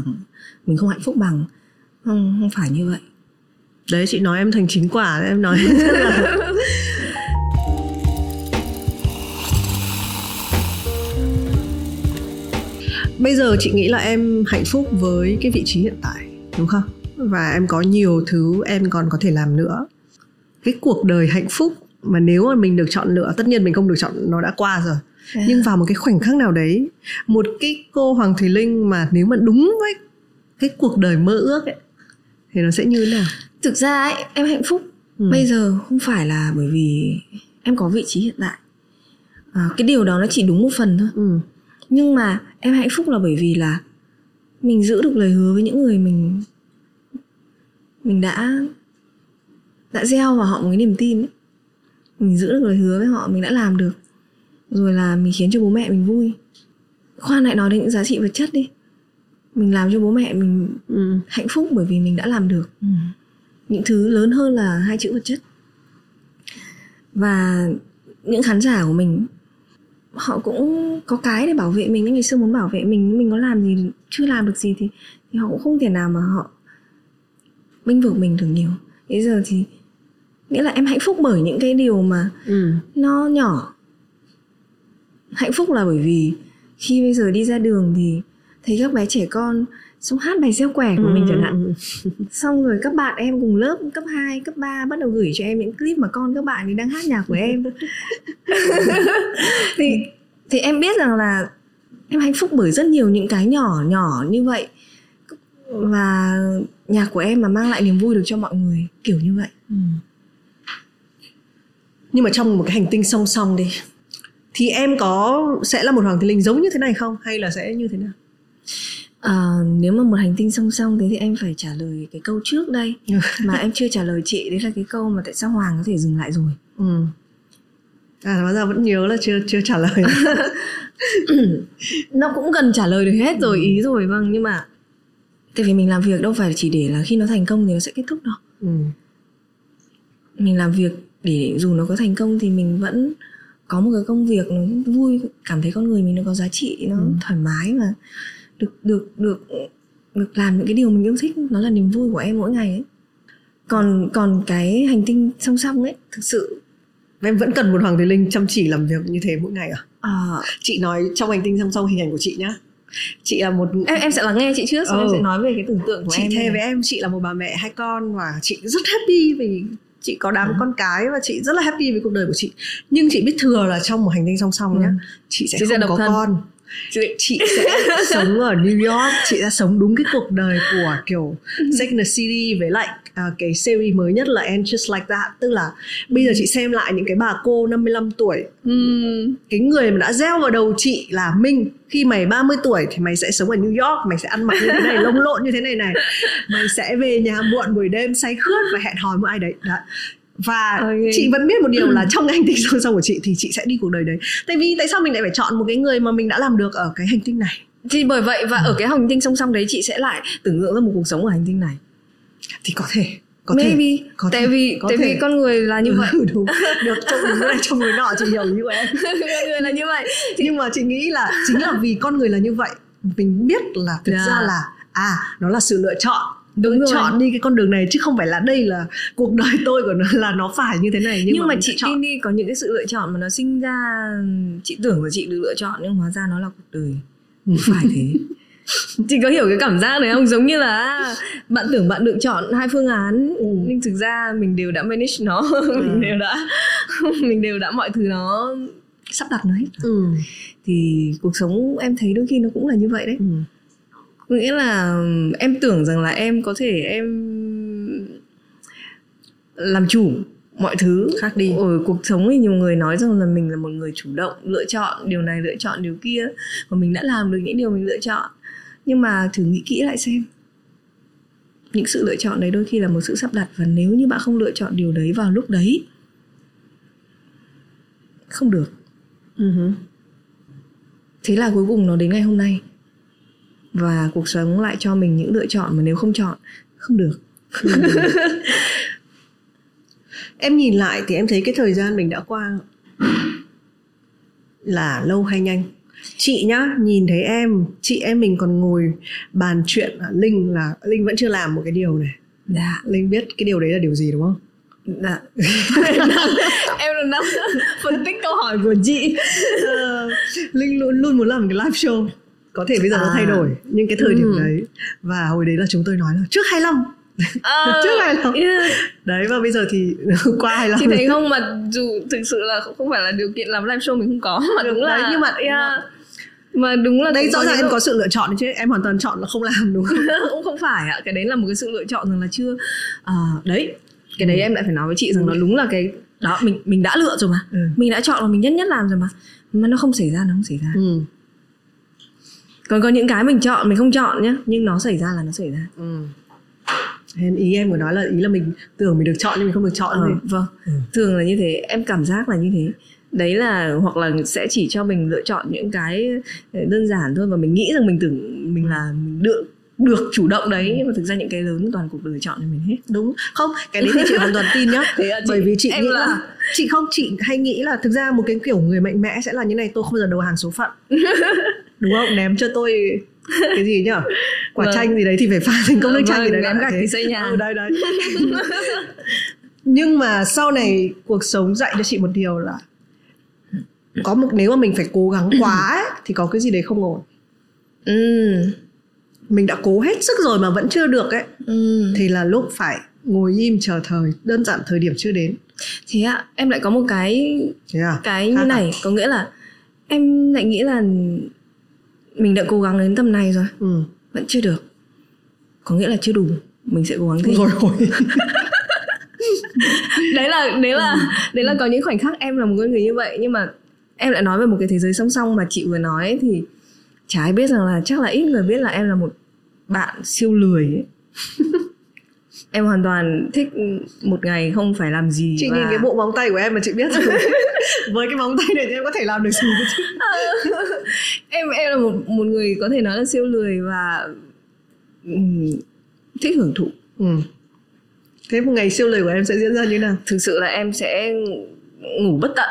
mình không hạnh phúc bằng. Không không phải như vậy. Đấy chị nói em thành chính quả em nói là bây giờ chị nghĩ là em hạnh phúc với cái vị trí hiện tại đúng không và em có nhiều thứ em còn có thể làm nữa cái cuộc đời hạnh phúc mà nếu mà mình được chọn lựa tất nhiên mình không được chọn nó đã qua rồi yeah. nhưng vào một cái khoảnh khắc nào đấy một cái cô hoàng thùy linh mà nếu mà đúng với cái cuộc đời mơ ước ấy thì nó sẽ như thế nào thực ra ấy em hạnh phúc ừ. bây giờ không phải là bởi vì em có vị trí hiện tại à, cái điều đó nó chỉ đúng một phần thôi ừ. nhưng mà em hạnh phúc là bởi vì là mình giữ được lời hứa với những người mình mình đã đã gieo vào họ một cái niềm tin ấy. mình giữ được lời hứa với họ mình đã làm được rồi là mình khiến cho bố mẹ mình vui khoan lại nói đến những giá trị vật chất đi mình làm cho bố mẹ mình ừ. hạnh phúc bởi vì mình đã làm được ừ. những thứ lớn hơn là hai chữ vật chất và những khán giả của mình họ cũng có cái để bảo vệ mình những ngày xưa muốn bảo vệ mình mình có làm gì chưa làm được gì thì thì họ cũng không thể nào mà họ bênh vực mình được nhiều. Bây giờ thì nghĩa là em hạnh phúc bởi những cái điều mà ừ. nó nhỏ. Hạnh phúc là bởi vì khi bây giờ đi ra đường thì thấy các bé trẻ con xong hát bài gieo quẻ của ừ. mình chẳng hạn. Xong rồi các bạn em cùng lớp cấp 2, cấp 3 bắt đầu gửi cho em những clip mà con các bạn ấy đang hát nhạc của em. Thì thì em biết rằng là em hạnh phúc bởi rất nhiều những cái nhỏ nhỏ như vậy và nhạc của em mà mang lại niềm vui được cho mọi người kiểu như vậy ừ. nhưng mà trong một cái hành tinh song song đi thì em có sẽ là một hoàng thùy linh giống như thế này không hay là sẽ như thế nào À, nếu mà một hành tinh song song thế thì em phải trả lời cái câu trước đây mà em chưa trả lời chị đấy là cái câu mà tại sao Hoàng có thể dừng lại rồi. Ừ. À hóa ra vẫn nhớ là chưa chưa trả lời. nó cũng gần trả lời được hết rồi ý rồi vâng nhưng mà tại vì mình làm việc đâu phải chỉ để là khi nó thành công thì nó sẽ kết thúc đâu. Ừ. mình làm việc để dù nó có thành công thì mình vẫn có một cái công việc nó vui cảm thấy con người mình nó có giá trị nó Ừ. thoải mái mà được được được được làm những cái điều mình yêu thích nó là niềm vui của em mỗi ngày ấy. Còn còn cái hành tinh song song ấy thực sự em vẫn cần một hoàng thùy linh chăm chỉ làm việc như thế mỗi ngày à? Ờ, chị nói trong hành tinh song song hình ảnh của chị nhá chị là một em em sẽ lắng nghe chị trước xong em Ừ. sẽ nói về cái tưởng tượng của chị em thề với em chị là một bà mẹ hai con và chị rất happy vì chị có đám Ừ. con cái và chị rất là happy với cuộc đời của chị nhưng chị biết thừa là trong một hành tinh song song nhá Ừ. chị sẽ Chị sẽ không độc có thân. con chị sẽ sống ở New York chị sẽ sống đúng cái cuộc đời của kiểu and the City với lại à, cái series mới nhất là And Just Like That. Tức là bây giờ chị xem lại những cái bà cô 55 tuổi. Ừm, cái người mà đã gieo vào đầu chị là Minh. Khi mày 30 tuổi thì mày sẽ sống ở New York mày sẽ ăn mặc như thế này lông lộn như thế này này. Mày sẽ về nhà muộn buổi đêm say khướt và hẹn hò với ai đấy. Đấy. và Ok. chị vẫn biết một điều là trong hành tinh song song của chị thì chị sẽ đi cuộc đời đấy. Tại vì tại sao mình lại phải chọn một cái người mà mình đã làm được ở cái hành tinh này? Thì bởi vậy và ở cái hành tinh song song đấy chị sẽ lại tưởng tượng ra một cuộc sống ở hành tinh này thì có thể có maybe. thể có tại thể, vì có tại thể. vì con người là như vậy. Ừ, đúng. Được trong người này trong người nọ chị hiểu như em con người là như vậy. Nhưng mà chị nghĩ là chính là vì con người là như vậy mình biết là thực Dạ. ra là à nó là sự lựa chọn. Đúng rồi. chọn đi cái con đường này chứ không phải là đây là cuộc đời tôi của nó là nó phải như thế này. Nhưng, nhưng, mà mình chị tin đi có những cái sự lựa chọn mà nó sinh ra chị tưởng là chị được lựa chọn nhưng hóa ra nó là cuộc đời. Không phải thế chị có hiểu cái cảm giác đấy không? Giống như là bạn tưởng bạn lựa chọn hai phương án. Ừ. nhưng thực ra mình đều đã manage nó. Mình đều đã mình đều đã mọi thứ nó sắp đặt nó hết ừ. thì cuộc sống em thấy đôi khi nó cũng là như vậy đấy. Ừ. có nghĩa là em tưởng rằng là em có thể em làm chủ mọi thứ. Khác đi. Ở cuộc sống thì nhiều người nói rằng là mình là một người chủ động lựa chọn điều này lựa chọn điều kia. Và mình đã làm được những điều mình lựa chọn nhưng mà thử nghĩ kỹ lại xem. Những sự lựa chọn đấy đôi khi là một sự sắp đặt và nếu như bạn không lựa chọn điều đấy vào lúc đấy không được. Ừ hứ. thế là cuối cùng nó đến ngày hôm nay. Và cuộc sống lại cho mình những lựa chọn mà nếu không chọn không được. Em nhìn lại thì em thấy cái thời gian mình đã qua là lâu hay nhanh chị nhá nhìn thấy em chị em mình còn ngồi bàn chuyện à, linh là linh vẫn chưa làm một cái điều này. Dạ. Linh biết cái điều đấy là điều gì đúng không? Dạ. Em là đang phân tích câu hỏi của chị. Ờ, linh luôn luôn muốn làm cái live show. Có thể bây giờ nó À. thay đổi nhưng cái thời điểm Ừ. đấy. Và hồi đấy là chúng tôi nói là trước 25 Ờ, Trước này là- yeah. đấy và bây giờ thì qua 25 chị thấy không? Mà dù thực sự là không phải là điều kiện làm live show mình không có mà đúng là Đấy, nhưng mà- yeah. Mà đúng là đây rõ ràng em có sự lựa chọn đấy chứ em hoàn toàn chọn là không làm đúng không cũng không phải ạ cái đấy là một cái sự lựa chọn rằng là chưa à, đấy cái đấy em lại phải nói với chị rằng nó đúng là cái đó mình mình đã lựa rồi mà Ừ. mình đã chọn và mình nhất nhất làm rồi mà mà nó không xảy ra nó không xảy ra ừ. còn có những cái mình chọn mình không chọn nhá nhưng nó xảy ra là nó xảy ra Ừ. Nên ý em của nói là ý là mình tưởng mình được chọn nhưng mình không được chọn gì. vâng Ừ. thường là như thế em cảm giác là như thế đấy là hoặc là sẽ chỉ cho mình lựa chọn những cái đơn giản thôi và mình nghĩ rằng mình tưởng mình là mình được được chủ động đấy nhưng mà thực ra những cái lớn toàn cuộc đời chọn cho mình hết Đúng không? Cái đấy thì chị hoàn toàn tin nhá. Thế à, chị- Bởi vì chị nghĩ là- là... chị không chị hay nghĩ là thực ra một cái kiểu người mạnh mẽ sẽ là như này tôi không bao giờ đầu hàng số phận. Đúng không? Ném cho tôi cái gì nhở? Quả Vâng. chanh gì đấy thì phải phá thành công nước chanh Vâng, gì đấy ném gạch thì xây nhà. Ừ, đấy đấy. Nhưng mà sau này cuộc sống dạy cho chị một điều là có một nếu mà mình phải cố gắng quá ấy, thì có cái gì đấy không ổn. ừ. Mình đã cố hết sức rồi mà vẫn chưa được ấy. Ừ. Thì là lúc phải ngồi im chờ thời đơn giản thời điểm chưa đến. Thế ạ em lại có một cái thế à? cái như Khác à? này có nghĩa là em lại nghĩ là mình đã cố gắng đến tầm này rồi. Ừ. Vẫn chưa được. Có nghĩa là chưa đủ mình sẽ cố gắng thêm. Rồi rồi. Đấy là đấy là đấy là có những khoảnh khắc em là một người như vậy nhưng mà em lại nói về một cái thế giới song song mà chị vừa nói ấy, thì chả ai biết rằng là chắc là ít người biết là em là một bạn siêu lười ấy. em hoàn toàn thích một ngày không phải làm gì chị và... nhìn cái bộ móng tay của em mà chị biết rồi. Với cái móng tay này thì em có thể làm được gì em em là một một người có thể nói là siêu lười và thích hưởng thụ. Ừ. thế một ngày siêu lười của em sẽ diễn ra như nào? Thực sự là em sẽ ngủ bất tận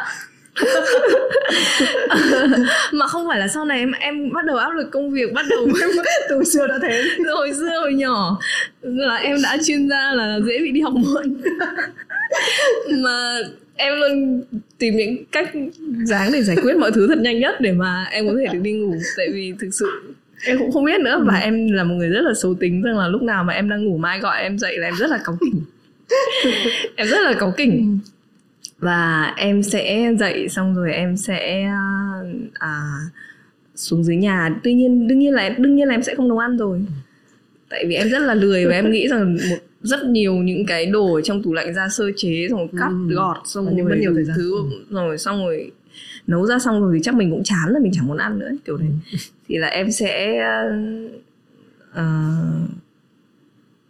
mà không phải là sau này em em bắt đầu áp lực công việc bắt đầu từ xưa đã thế. Hồi xưa hồi nhỏ là em đã chuyên gia là dễ bị đi học muộn. Mà em luôn tìm những cách dáng để giải quyết mọi thứ thật nhanh nhất để mà em có thể được đi ngủ. Tại vì thực sự em cũng không biết nữa. Và em là một người rất là xấu tính rằng là lúc nào mà em đang ngủ mai gọi em dậy là em rất là cáu kỉnh. Em rất là cáu kỉnh và em sẽ dậy xong rồi em sẽ à, xuống dưới nhà. Tuy nhiên đương nhiên là đương nhiên là em sẽ không nấu ăn rồi. Tại vì em rất là lười và em nghĩ rằng một rất nhiều những cái đồ ở trong tủ lạnh ra sơ chế xong rồi cắt Ừ. gọt xong rồi mất nhiều thời gian. thứ rồi xong rồi nấu ra xong rồi thì chắc mình cũng chán là mình chẳng muốn ăn nữa kiểu đấy thì là em sẽ ờ,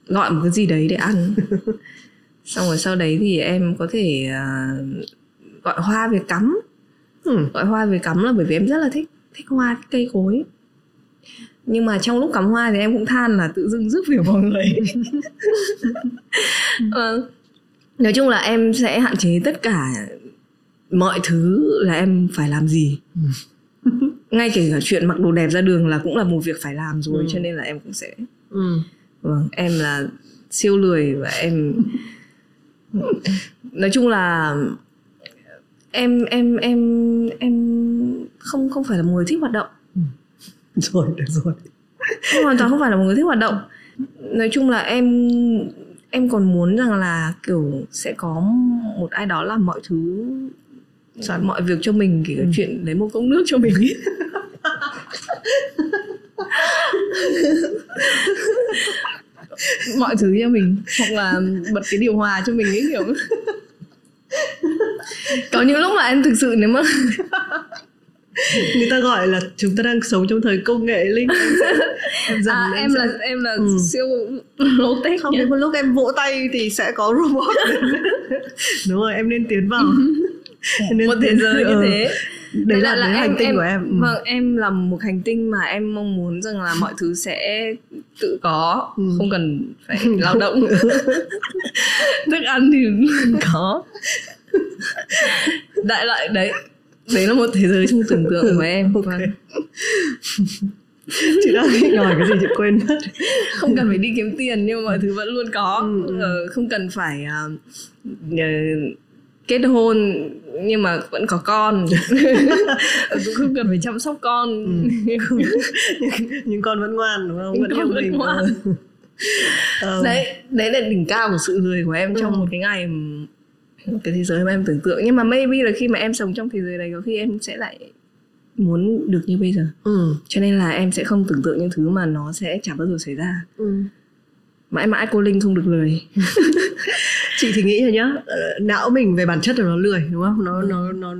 gọi một cái gì đấy để ăn xong rồi sau đấy thì em có thể ờ, gọi hoa về cắm ừ. gọi hoa về cắm là bởi vì em rất là thích thích hoa thích cây cối nhưng mà trong lúc cắm hoa thì em cũng than là tự dưng rước việc vào người Ờ, nói chung là em sẽ hạn chế tất cả mọi thứ là em phải làm gì ngay kể cả chuyện mặc đồ đẹp ra đường là cũng là một việc phải làm rồi Ừ. cho nên là em cũng sẽ Ừ. vâng em là siêu lười và em nói chung là em em em em không không phải là một người thích hoạt động rồi được rồi em hoàn toàn không phải là một người thích hoạt động nói chung là em em còn muốn rằng là kiểu sẽ có một ai đó làm mọi thứ Sẵn. mọi việc cho mình kể cả Ừ. chuyện lấy một cốc nước cho mình ý. mọi thứ cho mình hoặc là bật cái điều hòa cho mình ấy kiểu. Có những lúc mà em thực sự nếu mà người ta gọi là chúng ta đang sống trong thời công nghệ linh. Em dần à, em sẽ- là em là Ừ. siêu low tech không đến một lúc em vỗ tay thì sẽ có robot. Đúng rồi em nên tiến vào. Em nên một thế giới như ừ. thế đấy là, đấy là hành tinh của em ừ. vâng em là một hành tinh mà em mong muốn rằng là mọi thứ sẽ tự có Ừ. không cần phải lao động thức ăn thì có đại loại đấy đấy là một thế giới trong tưởng tượng của em Ok. vâng. chị đang nghĩ ngồi cái gì chị quên mất không cần phải đi kiếm tiền nhưng mà mọi thứ vẫn luôn có Ừ, ừ. Ờ, không cần phải ờ, kết hôn nhưng mà vẫn có con cũng không cần phải chăm sóc con nhưng, nhưng con vẫn ngoan đúng không vẫn Con yêu vẫn mình ngoan. Ờ. đấy đấy là đỉnh cao của sự lười của em trong Ừ. một cái ngày cái thế giới mà em tưởng tượng nhưng mà maybe là khi mà em sống trong thế giới đấy có khi em sẽ lại muốn được như bây giờ ừ. cho nên là em sẽ không tưởng tượng những thứ mà nó sẽ chẳng bao giờ xảy ra Ừ. mãi mãi cô linh không được lười. Chị thì nghĩ là nhá ờ, não mình về bản chất là nó lười đúng không? Nó nó nó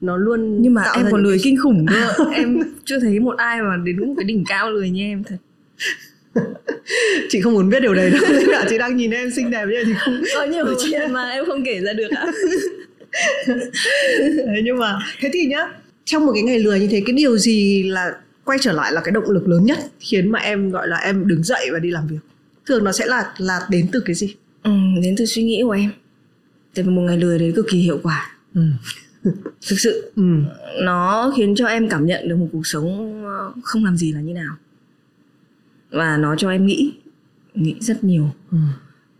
nó luôn nhưng mà em còn lười cái- kinh khủng cơ. Em chưa thấy một ai mà đến một cái đỉnh cao lười như em thật. Chị không muốn biết điều đấy đâu Nên là chị đang nhìn em xinh đẹp như vậy thì không có nhiều Ừ, chuyện mà em không kể ra được ạ. Đấy, nhưng mà thế thì nhá trong một cái ngày lười như thế cái điều gì là quay trở lại là cái động lực lớn nhất khiến mà em gọi là em đứng dậy và đi làm việc thường nó sẽ là là đến từ cái gì ừ, đến từ suy nghĩ của em tại vì một ngày lười đấy cực kỳ hiệu quả ừ. thực sự Ừ. nó khiến cho em cảm nhận được một cuộc sống ờ, không làm gì là như nào và nó cho em nghĩ nghĩ rất nhiều Ừ.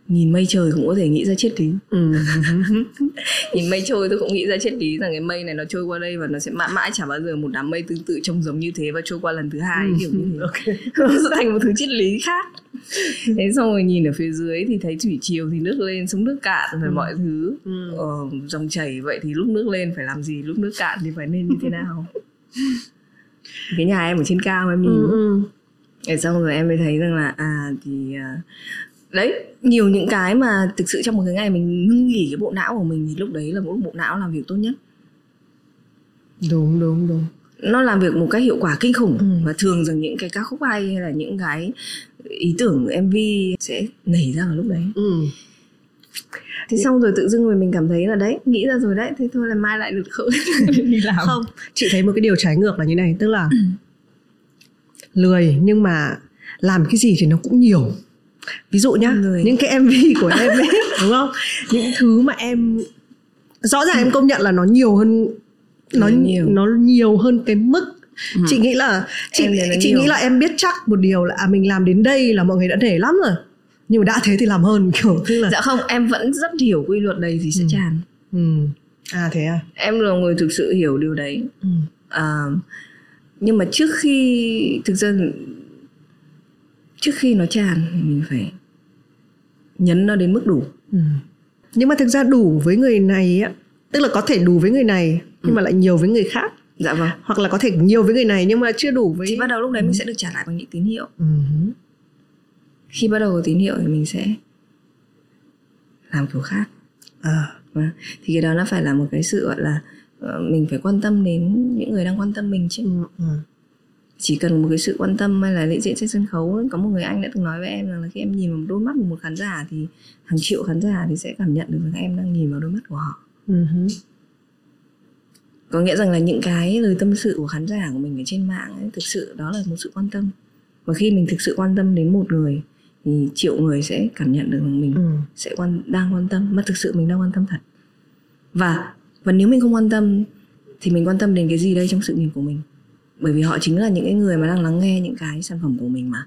nhìn mây trời cũng có thể nghĩ ra triết lý Ừ. nhìn mây trôi tôi cũng nghĩ ra triết lý rằng cái mây này nó trôi qua đây và nó sẽ mãi mãi chả bao giờ một đám mây tương tự trông giống như thế và trôi qua lần thứ hai kiểu như thế ok nó sẽ thành một thứ triết lý khác thế xong rồi nhìn ở phía dưới thì thấy thủy triều thì nước lên sống nước cạn rồi Ừ. mọi thứ Ừ. ờ, dòng chảy vậy thì lúc nước lên phải làm gì lúc nước cạn thì phải nên như thế nào cái nhà em ở trên cao em nhìn Ừ. Ừ. Xong rồi em mới thấy rằng là à thì à, đấy nhiều những cái mà thực sự trong một cái ngày mình ngưng nghỉ cái bộ não của mình thì lúc đấy là lúc bộ não làm việc tốt nhất. Đúng đúng đúng. Nó làm việc một cách hiệu quả kinh khủng. Ừ. và thường rằng những cái ca khúc hay hay là những cái ý tưởng MV sẽ nảy ra vào lúc đấy. Ừ. thế xong rồi tự dưng rồi mình cảm thấy là đấy nghĩ ra rồi đấy thế thôi là mai lại được khởi đi làm. Không. Chị thấy một cái điều trái ngược là như này tức là lười nhưng mà làm cái gì thì nó cũng nhiều ví dụ nhá Người. những cái mv của em ấy đúng không những thứ mà em rõ ràng em công nhận là nó nhiều hơn nó nhiều. nó nhiều hơn cái mức Ừ. chị nghĩ là chị Em chị nhiều. nghĩ là em biết chắc một điều là à, mình làm đến đây là mọi người đã nể lắm rồi nhưng mà đã thế thì làm hơn kiểu tức là dạ không em vẫn rất hiểu quy luật này thì sẽ Ừ. tràn ừ. à thế à em là người thực sự hiểu điều đấy ừ. à, nhưng mà trước khi thực ra trước khi nó tràn thì mình phải nhấn nó đến mức đủ Ừ. nhưng mà thực ra đủ với người này á tức là có thể đủ với người này nhưng Ừ. mà lại nhiều với người khác dạ vâng hoặc là có thể nhiều với người này nhưng mà chưa đủ với thì bắt đầu lúc đấy mình sẽ được trả lại bằng những tín hiệu ừ. khi bắt đầu có tín hiệu thì mình sẽ làm kiểu khác à. Vâng. thì cái đó nó phải là một cái sự gọi là ờ, mình phải quan tâm đến những người đang quan tâm mình chứ ừ. Ừ. chỉ cần một cái sự quan tâm hay là lễ diễn trên sân khấu có một người anh đã từng nói với em rằng là khi em nhìn vào một đôi mắt của một khán giả thì hàng triệu khán giả thì sẽ cảm nhận được rằng em đang nhìn vào đôi mắt của họ Ừ. có nghĩa rằng là những cái lời tâm sự của khán giả của mình ở trên mạng ấy, thực sự đó là một sự quan tâm và khi mình thực sự quan tâm đến một người thì triệu người sẽ cảm nhận được rằng mình Ừ. sẽ quan đang quan tâm mà thực sự mình đang quan tâm thật và và nếu mình không quan tâm thì mình quan tâm đến cái gì đây trong sự nghiệp của mình bởi vì họ chính là những cái người mà đang lắng nghe những cái sản phẩm của mình mà.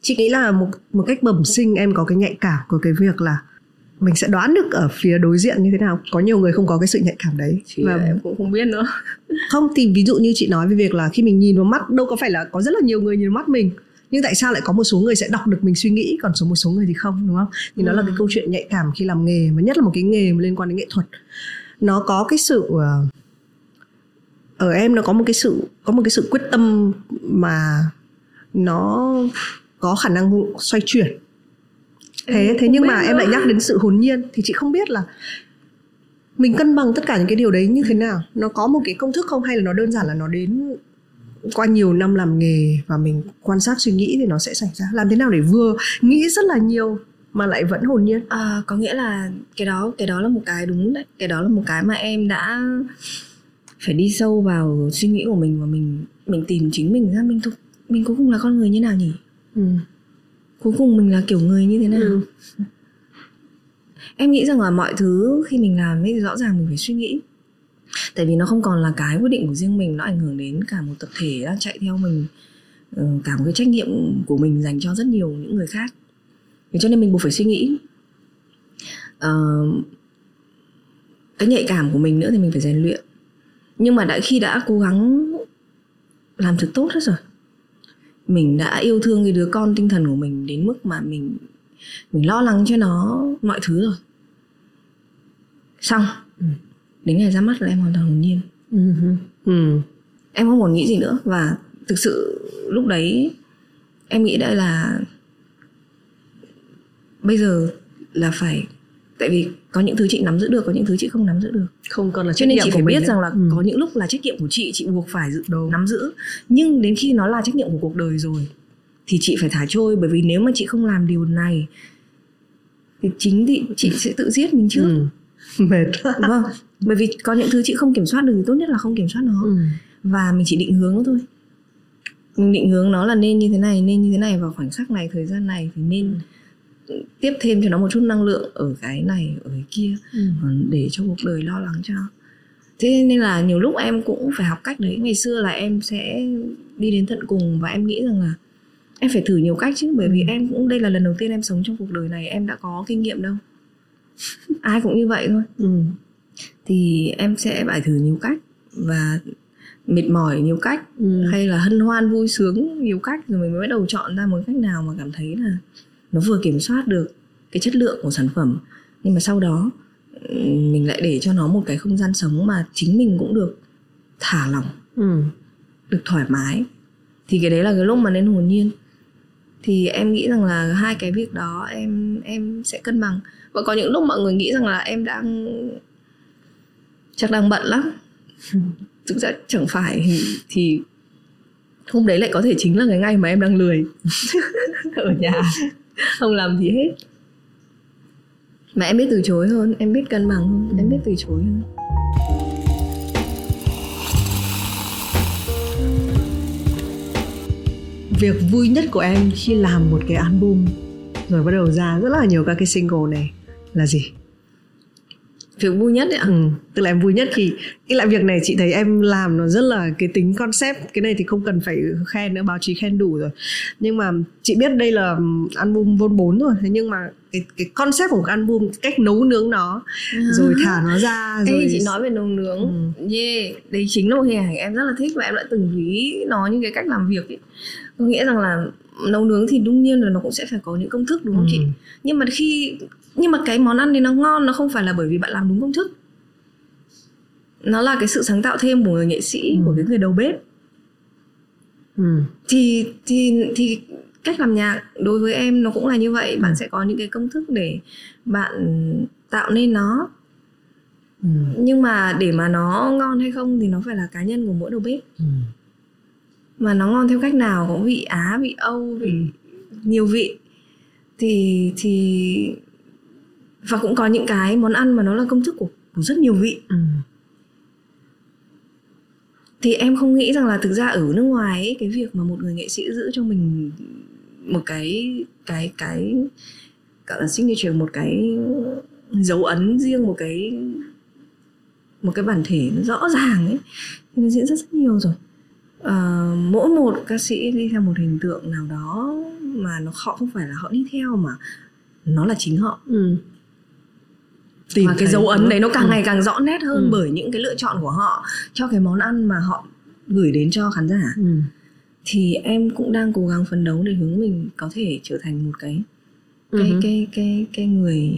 Chị nghĩ là một một cách bẩm sinh em có cái nhạy cảm của cái việc là mình sẽ đoán được ở phía đối diện như thế nào. Có nhiều người không có cái sự nhạy cảm đấy. Thì và em cũng không biết nữa. Không thì ví dụ như chị nói về việc là khi mình nhìn vào mắt đâu có phải là có rất là nhiều người nhìn vào mắt mình. Nhưng tại sao lại có một số người sẽ đọc được mình suy nghĩ còn số một số người thì không đúng không? Thì nó là cái Ừ. câu chuyện nhạy cảm khi làm nghề mà nhất là một cái nghề mà liên quan đến nghệ thuật. Nó có cái sự ờ, ở em nó có một cái sự có một cái sự quyết tâm mà nó có khả năng xoay chuyển. Thế Em thế nhưng mà em nữa. lại nhắc đến sự hồn nhiên thì chị không biết là mình cân bằng tất cả những cái điều đấy như thế nào. Nó có một cái công thức không hay là nó đơn giản là nó đến qua nhiều năm làm nghề và mình quan sát suy nghĩ thì nó sẽ xảy ra? Làm thế nào để vừa nghĩ rất là nhiều mà lại vẫn hồn nhiên? À, có nghĩa là cái đó cái đó là một cái đúng đấy. Cái đó là một cái mà em đã phải đi sâu vào suy nghĩ của mình và mình mình tìm chính mình ra mình thuộc mình cuối cùng là con người như nào nhỉ? Ừ. cuối cùng mình là kiểu người như thế nào? Ừ. em nghĩ rằng là mọi thứ khi mình làm ấy rõ ràng mình phải suy nghĩ. Tại vì nó không còn là cái quyết định của riêng mình nó ảnh hưởng đến cả một tập thể đang chạy theo mình ờ, cả một cái trách nhiệm của mình dành cho rất nhiều những người khác. Thế cho nên mình buộc phải suy nghĩ. Ờ, cái nhạy cảm của mình nữa thì mình phải rèn luyện nhưng mà đã khi đã cố gắng làm thật tốt hết rồi mình đã yêu thương cái đứa con tinh thần của mình đến mức mà mình mình lo lắng cho nó mọi thứ rồi xong Ừ. đến ngày ra mắt là em hoàn toàn hồn nhiên Ừ. Ừ. em không còn nghĩ gì nữa và thực sự lúc đấy em nghĩ đây là bây giờ là phải tại vì có những thứ chị nắm giữ được có những thứ chị không nắm giữ được không còn là cho trách nên nhiệm chị phải biết nữa. rằng là ừ. có những lúc là trách nhiệm của chị chị buộc phải giữ, Đúng. nắm giữ nhưng đến khi nó là trách nhiệm của cuộc đời rồi thì chị phải thả trôi bởi vì nếu mà chị không làm điều này thì chính thì chị sẽ tự giết mình trước ừ. mệt không bởi vì có những thứ chị không kiểm soát được thì tốt nhất là không kiểm soát nó ừ. và mình chỉ định hướng nó thôi mình định hướng nó là nên như thế này nên như thế này vào khoảnh khắc này thời gian này thì nên tiếp thêm cho nó một chút năng lượng ở cái này ở cái kia Ừ. để cho cuộc đời lo lắng cho thế nên là nhiều lúc em cũng phải học cách đấy ngày xưa là em sẽ đi đến tận cùng và em nghĩ rằng là em phải thử nhiều cách chứ bởi vì Ừ. em cũng đây là lần đầu tiên em sống trong cuộc đời này em đã có kinh nghiệm đâu ai cũng như vậy thôi Ừ. thì em sẽ phải thử nhiều cách và mệt mỏi nhiều cách Ừ. hay là hân hoan vui sướng nhiều cách rồi mình mới bắt đầu chọn ra một cách nào mà cảm thấy là nó vừa kiểm soát được cái chất lượng của sản phẩm nhưng mà sau đó mình lại để cho nó một cái không gian sống mà chính mình cũng được thả lỏng Ừ. được thoải mái. Thì cái đấy là cái lúc mà nên hồn nhiên. Thì em nghĩ rằng là hai cái việc đó em em sẽ cân bằng. Và có những lúc mọi người nghĩ rằng là em đang chắc đang bận lắm. Thực ra chẳng phải thì, thì hôm đấy lại có thể chính là cái ngày mà em đang lười. Ở nhà không làm gì hết. Mà em biết từ chối hơn, em biết cân bằng hơn, em biết từ chối hơn. Việc vui nhất của em khi làm một cái album, rồi bắt đầu ra rất là nhiều các cái single này là gì? Việc vui nhất ạ ừ, tức là em vui nhất thì cái lại việc này chị thấy em làm nó rất là cái tính concept. Cái này thì không cần phải khen nữa báo chí khen đủ rồi. Nhưng mà chị biết đây là album vol 4 rồi. Thế nhưng mà cái cái concept của album cách nấu nướng nó rồi thả nó ra rồi Ê, chị nói về nấu nướng. Ừ. yeah đấy chính là một hình ảnh em rất là thích và em đã từng ví nó như cái cách làm việc ấy. Có nghĩa rằng là nấu nướng thì đương nhiên là nó cũng sẽ phải có những công thức đúng không ừ. chị nhưng mà khi nhưng mà cái món ăn thì nó ngon nó không phải là bởi vì bạn làm đúng công thức nó là cái sự sáng tạo thêm của người nghệ sĩ ừ. của cái người đầu bếp ừ. thì thì thì cách làm nhạc đối với em nó cũng là như vậy bạn sẽ có những cái công thức để bạn tạo nên nó ừ. nhưng mà để mà nó ngon hay không thì nó phải là cá nhân của mỗi đầu bếp ừ. mà nó ngon theo cách nào có vị á vị âu vị ừ. nhiều vị thì thì và cũng có những cái món ăn mà nó là công thức của, của rất nhiều vị. Ừ. thì em không nghĩ rằng là thực ra ở nước ngoài ấy, cái việc mà một người nghệ sĩ giữ cho mình một cái cái cái gọi là signature một cái dấu ấn riêng một cái một cái bản thể nó rõ ràng ấy thì nó diễn rất rất nhiều rồi. À, mỗi một ca sĩ đi theo một hình tượng nào đó mà nó họ không phải là họ đi theo mà nó là chính họ. Ừ tìm và cái dấu ấn đấy nó càng ừ. ngày càng rõ nét hơn ừ. bởi những cái lựa chọn của họ cho cái món ăn mà họ gửi đến cho khán giả ừ. thì em cũng đang cố gắng phấn đấu để hướng mình có thể trở thành một cái cái ừ. cái cái cái người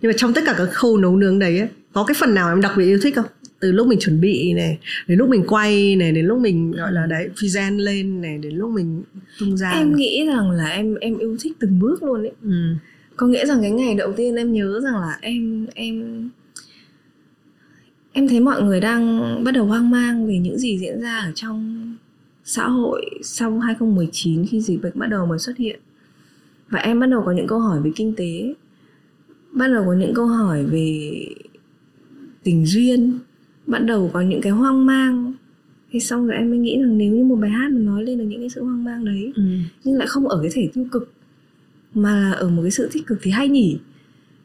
nhưng mà trong tất cả các khâu nấu nướng đấy ấy, có cái phần nào em đặc biệt yêu thích không từ lúc mình chuẩn bị này đến lúc mình quay này đến lúc mình gọi là đấy present lên này đến lúc mình tung ra em nghĩ rằng là em em yêu thích từng bước luôn ấy ừ có nghĩa rằng cái ngày đầu tiên em nhớ rằng là em em em thấy mọi người đang bắt đầu hoang mang về những gì diễn ra ở trong xã hội sau 2019 khi dịch bệnh bắt đầu mới xuất hiện và em bắt đầu có những câu hỏi về kinh tế bắt đầu có những câu hỏi về tình duyên bắt đầu có những cái hoang mang thì xong rồi em mới nghĩ rằng nếu như một bài hát mà nói lên được những cái sự hoang mang đấy ừ. nhưng lại không ở cái thể tiêu cực mà ở một cái sự tích cực thì hay nhỉ?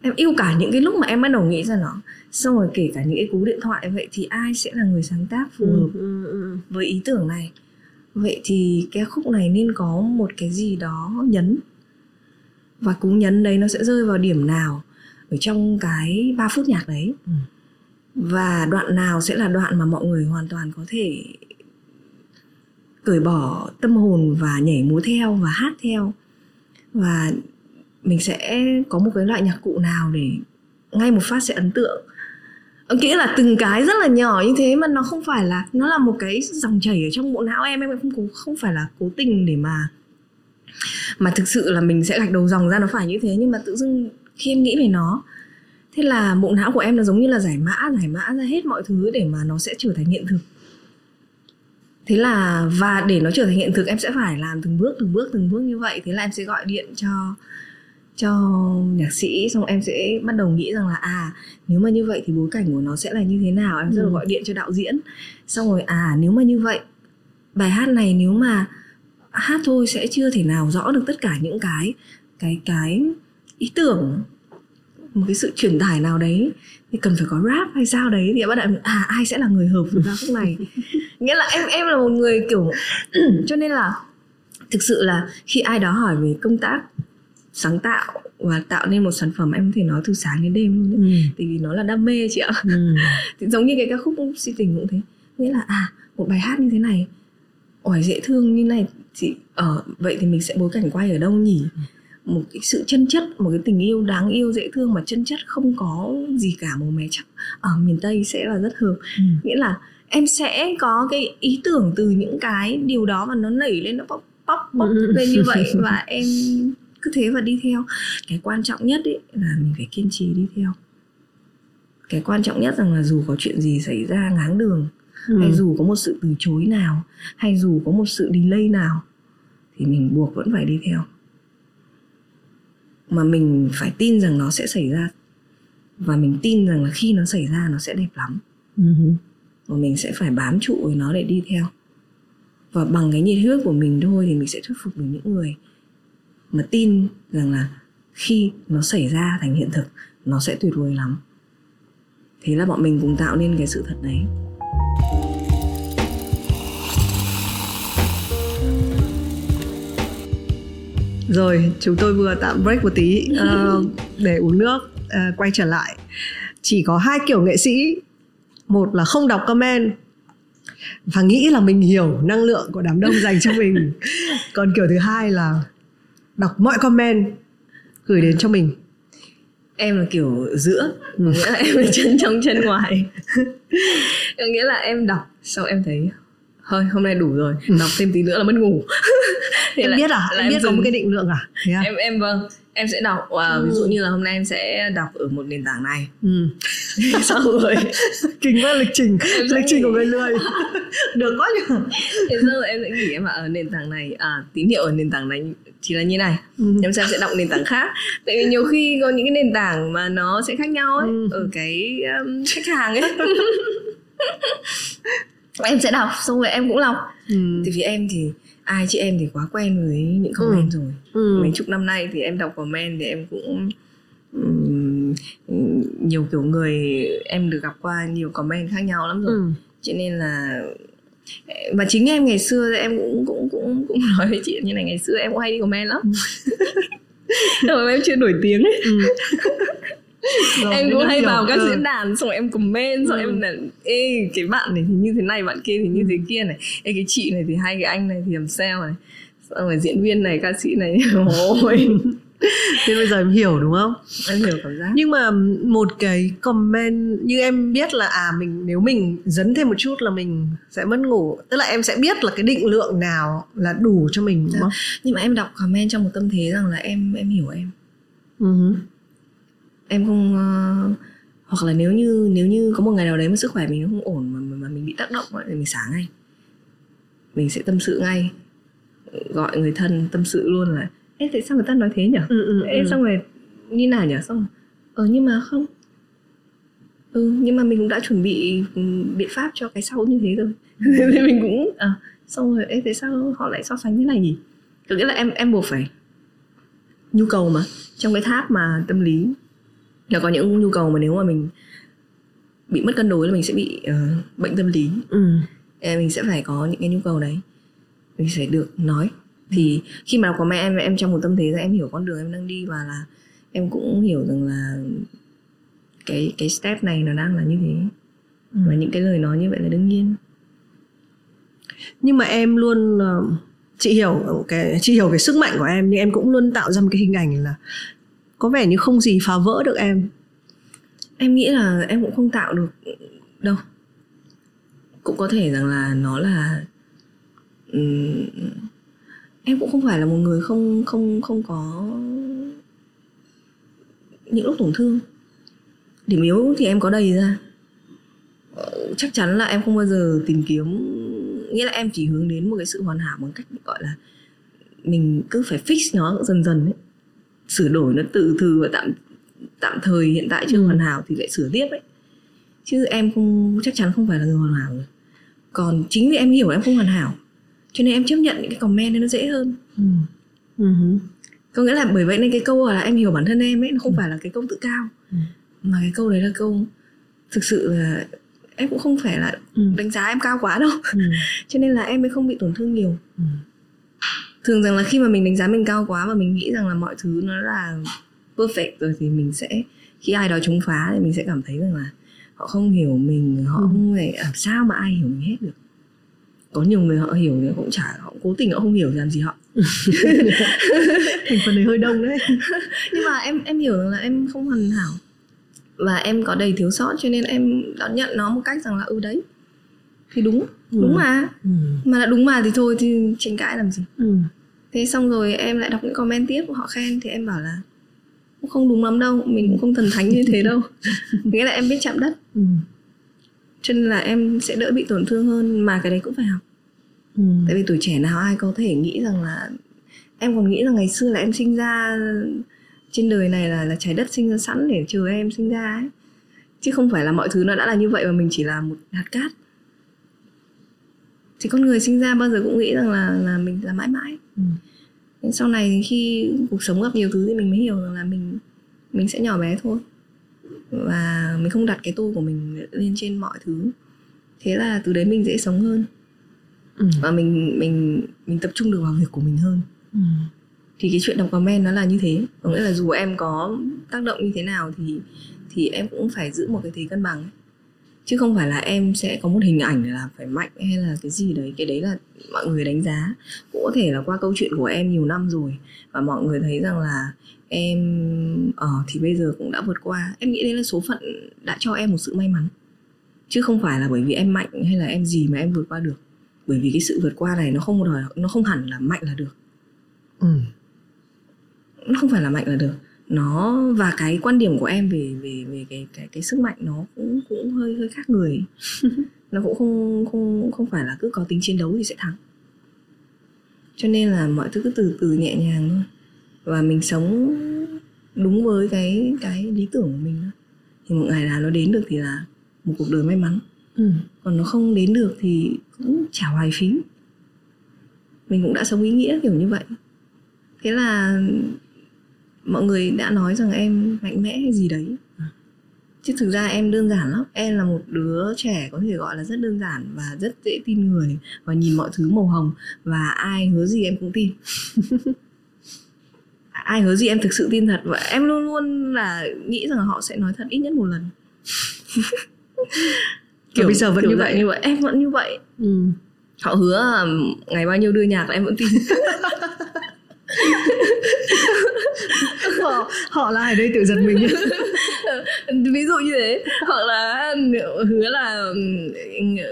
Em yêu cả những cái lúc mà em bắt đầu nghĩ ra nó. Xong rồi kể cả những cái cú điện thoại vậy thì ai sẽ là người sáng tác phù hợp ừ, ừ, ừ. với ý tưởng này? Vậy thì cái khúc này nên có một cái gì đó nhấn. Và cú nhấn đấy nó sẽ rơi vào điểm nào ở trong cái 3 phút nhạc đấy? Ừ. và đoạn nào sẽ là đoạn mà mọi người hoàn toàn có thể cởi bỏ tâm hồn và nhảy múa theo và hát theo và mình sẽ có một cái loại nhạc cụ nào để ngay một phát sẽ ấn tượng. Ông nghĩa là từng cái rất là nhỏ như thế mà nó không phải là, nó là một cái dòng chảy ở trong bộ não em em không không phải là cố tình để mà mà thực sự là mình sẽ gạch đầu dòng ra nó phải như thế, nhưng mà tự dưng khi em nghĩ về nó, thế là bộ não của em nó giống như là giải mã giải mã ra hết mọi thứ để mà nó sẽ trở thành hiện thực thế là và để nó trở thành hiện thực em sẽ phải làm từng bước từng bước từng bước như vậy. Thế là em sẽ gọi điện cho cho nhạc sĩ xong em sẽ bắt đầu nghĩ rằng là à nếu mà như vậy thì bối cảnh của nó sẽ là như thế nào? Em sẽ ừ. gọi điện cho đạo diễn. Xong rồi à nếu mà như vậy bài hát này nếu mà hát thôi sẽ chưa thể nào rõ được tất cả những cái cái cái ý tưởng một cái sự truyền tải nào đấy thì cần phải có rap hay sao đấy? Thì bắt đầu à ai sẽ là người hợp với ca khúc này? Nghĩa là em em là một người kiểu cho nên là thực sự là khi ai đó hỏi về công tác sáng tạo và tạo nên một sản phẩm em có thể nói từ sáng đến đêm luôn ừ. vì nó là đam mê chị ạ. Ừ. thì giống như cái ca khúc si tình cũng thế. Nghĩa là à một bài hát như thế này ỏi dễ thương như này thì ở ờ, vậy thì mình sẽ bối cảnh quay ở đâu nhỉ một cái sự chân chất một cái tình yêu đáng yêu dễ thương mà chân chất không có gì cả màu mè chắc ở miền tây sẽ là rất hợp ừ. nghĩa là em sẽ có cái ý tưởng từ những cái điều đó và nó nảy lên nó bóc bóc bóc ừ. lên như vậy và em cứ thế và đi theo cái quan trọng nhất ấy là mình phải kiên trì đi theo cái quan trọng nhất rằng là dù có chuyện gì xảy ra ngáng đường ừ. hay dù có một sự từ chối nào hay dù có một sự delay nào thì mình buộc vẫn phải đi theo mà mình phải tin rằng nó sẽ xảy ra. Và mình tin rằng là khi nó xảy ra nó sẽ đẹp lắm. Uh-huh. và mình sẽ phải bám trụ với nó để đi theo. Và bằng cái nhiệt huyết của mình thôi thì mình sẽ thuyết phục được những người mà tin rằng là khi nó xảy ra thành hiện thực nó sẽ tuyệt vời lắm. Thế là bọn mình cùng tạo nên cái sự thật đấy rồi chúng tôi vừa tạm break một tí uh, để uống nước uh, quay trở lại. Chỉ có hai kiểu nghệ sĩ. Một là không đọc comment và nghĩ là mình hiểu năng lượng của đám đông dành cho mình. Còn kiểu thứ hai là đọc mọi comment gửi đến cho mình. Em là kiểu giữa ừ. nghĩa là em là chân trong chân ngoài. Nghĩa là em đọc sau em thấy thôi hôm nay đủ rồi ừ. đọc thêm tí nữa là mất ngủ em là, biết à em biết dừng. có một cái định lượng à, à? em em vâng em sẽ đọc và ừ. ví dụ như là hôm nay em sẽ đọc ở một nền tảng này ừ. xong rồi kinh quá lịch trình lịch trình của người lười được quá nhỉ thế giờ em sẽ nghĩ em ở nền tảng này à tín hiệu ở nền tảng này chỉ là như này ừ. em sẽ sẽ đọc nền tảng khác tại vì nhiều khi có những cái nền tảng mà nó sẽ khác nhau ấy ừ. ở cái um, khách hàng ấy em sẽ đọc xong rồi em cũng đọc ừ. thì vì em thì ai chị em thì quá quen với những comment ừ. rồi ừ. mấy chục năm nay thì em đọc comment thì em cũng um, nhiều kiểu người em được gặp qua nhiều comment khác nhau lắm rồi ừ. cho nên là và chính em ngày xưa em cũng cũng cũng cũng nói với chị như này ngày xưa em cũng hay đi comment lắm nhưng mà em chưa nổi tiếng ấy ừ. Rồi, em cũng hay vào các diễn đàn xong rồi em comment xong ừ. em là ê cái bạn này thì như thế này bạn kia thì như ừ. thế kia này. Ê cái chị này thì hai cái anh này thì làm sao này? Xong rồi diễn viên này ca sĩ này. Ôi. Thế bây giờ em hiểu đúng không? Em hiểu cảm giác. Nhưng mà một cái comment như em biết là à mình nếu mình dấn thêm một chút là mình sẽ mất ngủ. Tức là em sẽ biết là cái định lượng nào là đủ cho mình đúng không? Nhưng mà em đọc comment trong một tâm thế rằng là em em hiểu em. Uh-huh em không uh, hoặc là nếu như nếu như có một ngày nào đấy mà sức khỏe mình không ổn mà, mà mình bị tác động thì mình sáng ngay mình sẽ tâm sự ngay gọi người thân tâm sự luôn là Ê tại sao người ta nói thế nhỉ? Ừ, ừ, Ê ừ. xong rồi như nào nhỉ? Xong rồi Ờ nhưng mà không Ừ nhưng mà mình cũng đã chuẩn bị ừ, biện pháp cho cái sau như thế rồi Thì mình cũng à, Xong rồi Ê tại sao họ lại so sánh thế này nhỉ? Có nghĩa là em em buộc phải Nhu cầu mà Trong cái tháp mà tâm lý là có những nhu cầu mà nếu mà mình bị mất cân đối là mình sẽ bị uh, bệnh tâm lý. Ừ. mình sẽ phải có những cái nhu cầu đấy. Mình sẽ được nói. Thì khi mà của mẹ em em trong một tâm thế là em hiểu con đường em đang đi và là em cũng hiểu rằng là cái cái step này nó đang là như thế. Ừ. và những cái lời nói như vậy là đương nhiên. Nhưng mà em luôn uh, chị hiểu cái chị hiểu cái sức mạnh của em nhưng em cũng luôn tạo ra một cái hình ảnh là có vẻ như không gì phá vỡ được em. Em nghĩ là em cũng không tạo được đâu. Cũng có thể rằng là nó là um, em cũng không phải là một người không không không có những lúc tổn thương. Điểm yếu thì em có đầy ra. Ờ, chắc chắn là em không bao giờ tìm kiếm nghĩa là em chỉ hướng đến một cái sự hoàn hảo bằng cách gọi là mình cứ phải fix nó dần dần ấy sửa đổi nó từ từ và tạm tạm thời hiện tại chưa ừ. hoàn hảo thì lại sửa tiếp ấy chứ em không chắc chắn không phải là người hoàn hảo rồi còn chính vì em hiểu em không hoàn hảo cho nên em chấp nhận những cái comment nên nó dễ hơn ừ. Uh-huh. có nghĩa là bởi vậy nên cái câu là em hiểu bản thân em ấy nó không ừ. phải là cái câu tự cao ừ. mà cái câu đấy là câu thực sự là em cũng không phải là ừ. đánh giá em cao quá đâu ừ. cho nên là em mới không bị tổn thương nhiều ừ thường rằng là khi mà mình đánh giá mình cao quá và mình nghĩ rằng là mọi thứ nó là perfect rồi thì mình sẽ khi ai đó chống phá thì mình sẽ cảm thấy rằng là họ không hiểu mình họ ừ. không thể làm sao mà ai hiểu mình hết được có nhiều người họ hiểu thì cũng chả họ cố tình họ không hiểu làm gì họ thành phần này hơi đông đấy nhưng mà em em hiểu rằng là em không hoàn hảo và em có đầy thiếu sót cho nên em đón nhận nó một cách rằng là ừ đấy thì đúng đúng ừ. mà ừ. mà là đúng mà thì thôi thì tranh cãi làm gì ừ. Thế xong rồi em lại đọc những comment tiếp họ khen thì em bảo là cũng không đúng lắm đâu mình cũng không thần thánh như thế đâu. Nghĩa là em biết chạm đất. Ừ. cho nên là em sẽ đỡ bị tổn thương hơn mà cái đấy cũng phải học. Ừ. tại vì tuổi trẻ nào ai có thể nghĩ rằng là em còn nghĩ rằng ngày xưa là em sinh ra trên đời này là là trái đất sinh ra sẵn để chờ em sinh ra ấy. Chứ không phải là mọi thứ nó đã là như vậy và mình chỉ là một hạt cát thì con người sinh ra bao giờ cũng nghĩ rằng là là mình là mãi mãi. Ừ. sau này khi cuộc sống gặp nhiều thứ thì mình mới hiểu rằng là mình mình sẽ nhỏ bé thôi. Và mình không đặt cái tôi của mình lên trên mọi thứ. Thế là từ đấy mình dễ sống hơn. Ừ. và mình mình mình tập trung được vào việc của mình hơn. Ừ. thì cái chuyện đọc comment nó là như thế. Có nghĩa là dù em có tác động như thế nào thì thì em cũng phải giữ một cái thế cân bằng chứ không phải là em sẽ có một hình ảnh là phải mạnh hay là cái gì đấy. Cái đấy là mọi người đánh giá. Cũng có thể là qua câu chuyện của em nhiều năm rồi. Và mọi người thấy rằng là em ờ uh, thì bây giờ cũng đã vượt qua. Em nghĩ đấy là số phận đã cho em một sự may mắn. Chứ không phải là bởi vì em mạnh hay là em gì mà em vượt qua được. Bởi vì cái sự vượt qua này nó không đòi nó không hẳn là mạnh là được. Ừ. nó không phải là mạnh là được nó và cái quan điểm của em về về về cái cái cái sức mạnh nó cũng cũng hơi hơi khác người. Nó cũng không không không phải là cứ có tính chiến đấu thì sẽ thắng. Cho nên là mọi thứ cứ từ từ nhẹ nhàng thôi. Và mình sống đúng với cái cái lý tưởng của mình thôi. Thì một ngày nào nó đến được thì là một cuộc đời may mắn. Ừ. còn nó không đến được thì cũng chả hoài phí. Mình cũng đã sống ý nghĩa kiểu như vậy. Thế là mọi người đã nói rằng em mạnh mẽ hay gì đấy. Chứ thực ra em đơn giản lắm. Em là một đứa trẻ có thể gọi là rất đơn giản và rất dễ tin người và nhìn mọi thứ màu hồng và ai hứa gì em cũng tin. Ai hứa gì em thực sự tin thật và em luôn luôn là nghĩ rằng họ sẽ nói thật ít nhất một lần. Kiểu bây giờ vẫn kiểu như vậy. như vậy. Em vẫn như vậy. Ừ. họ hứa ngày bao nhiêu đưa nhạc em vẫn tin họ họ là ở đây tự giật mình. Ví dụ như thế. Hoặc là hứa là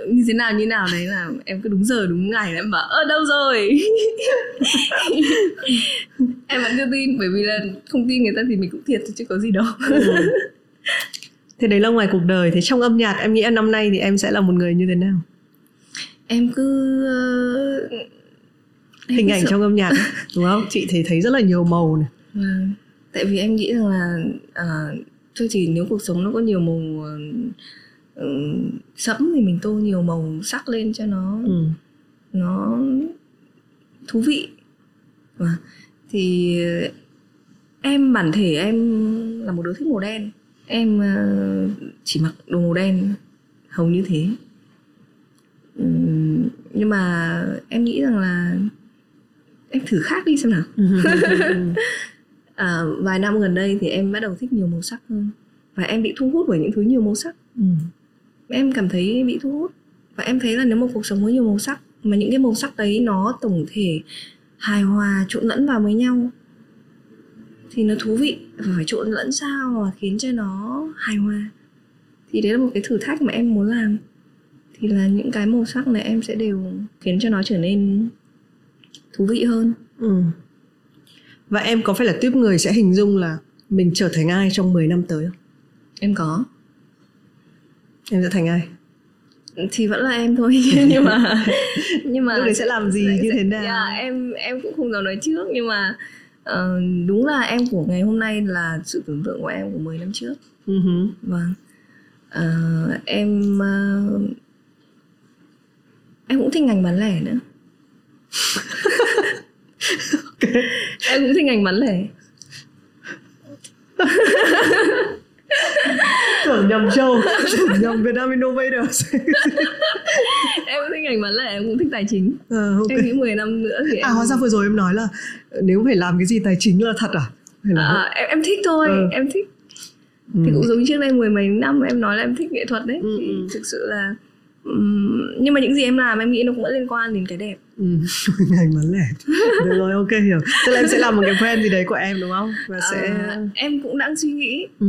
như thế nào như nào đấy là em cứ đúng giờ đúng ngày em bảo ơ đâu rồi? Em vẫn chưa tin bởi vì là không tin người ta thì mình cũng thiệt chứ có gì đâu. Ừ. thế đấy là ngoài cuộc đời. Thế trong âm nhạc em nghĩ năm nay thì em sẽ là một người như thế nào? Em cứ hình ảnh trong âm nhạc đúng không? Chị thấy thấy rất là nhiều màu này. À, tại vì em nghĩ rằng là à, thôi thì nếu cuộc sống nó có nhiều màu uh, sẫm thì mình tô nhiều màu sắc lên cho nó ừ. nó thú vị. Và thì em bản thể em là một đứa thích màu đen. Em uh, chỉ mặc đồ màu đen hầu như thế. Um, nhưng mà em nghĩ rằng là em thử khác đi xem nào. À, vài năm gần đây thì em bắt đầu thích nhiều màu sắc hơn. Và em bị thu hút bởi những thứ nhiều màu sắc. Ừ. em cảm thấy bị thu hút. Và em thấy là nếu một cuộc sống có nhiều màu sắc mà những cái màu sắc đấy nó tổng thể hài hòa trộn lẫn vào với nhau thì nó thú vị. Và phải trộn lẫn sao mà khiến cho nó hài hòa? Thì đấy là một cái thử thách mà em muốn làm. Thì là những cái màu sắc này em sẽ đều khiến cho nó trở nên thú vị hơn ừ và em có phải là tiếp người sẽ hình dung là mình trở thành ai trong 10 năm tới không? Em có. Em sẽ thành ai? Thì vẫn là em thôi nhưng mà nhưng mà lúc đấy sẽ làm gì sẽ, như thế nào? Yeah, em em cũng không dám nói trước nhưng mà uh, đúng là em của ngày hôm nay là sự tưởng tượng của em của 10 năm trước. Uh-huh. Vâng. Uh, em uh, em cũng thích ngành bán lẻ nữa okay. em cũng thích ngành bán lẻ tưởng nhầm show tưởng nhầm Việt Nam Innovators em cũng thích ngành bán lẻ em cũng thích tài chính à, okay. em nghĩ 10 năm nữa thì à hóa ra vừa rồi em nói là nếu phải làm cái gì tài chính là thật à, là... à em, em thích thôi ừ. em thích ừ. thì cũng giống trước đây mười mấy năm em nói là em thích nghệ thuật đấy ừ. thì ừ. thực sự là nhưng mà những gì em làm em nghĩ nó cũng vẫn liên quan đến cái đẹp. Ừ, ngành bán lẻ. Được rồi ok hiểu. Tức là em sẽ làm một cái brand gì đấy của em đúng không? Và sẽ à, em cũng đang suy nghĩ. Ừ.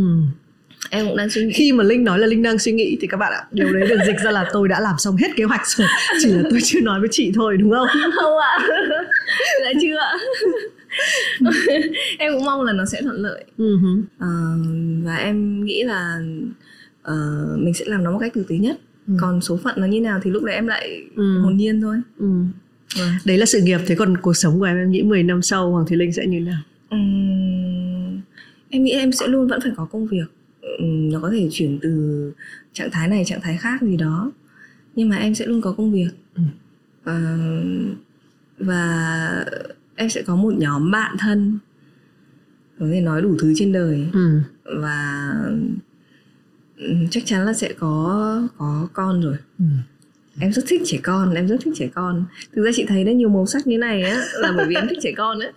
em cũng đang suy nghĩ. Khi mà linh nói là linh đang suy nghĩ thì các bạn ạ điều đấy được dịch ra là tôi đã làm xong hết kế hoạch rồi. Chỉ là tôi chưa nói với chị thôi đúng không? Không ạ. Là chưa ạ. Em cũng mong là nó sẽ thuận lợi. Uh-huh. uh, và em nghĩ là uh, mình sẽ làm nó một cách tử tế nhất ừ. còn số phận nó như nào thì lúc đấy em lại ừ. hồn nhiên thôi ừ. Ừ. đấy là sự nghiệp thế còn cuộc sống của em em nghĩ 10 năm sau hoàng thùy linh sẽ như nào ừ. em nghĩ em sẽ luôn vẫn phải có công việc ừ, nó có thể chuyển từ trạng thái này trạng thái khác gì đó nhưng mà em sẽ luôn có công việc ừ. Ờ, và em sẽ có một nhóm bạn thân có thể nói đủ thứ trên đời ừ. và chắc chắn là sẽ có có con rồi Ừ. em rất thích trẻ con em rất thích trẻ con thực ra chị thấy nó nhiều màu sắc như này á là bởi vì em thích trẻ con á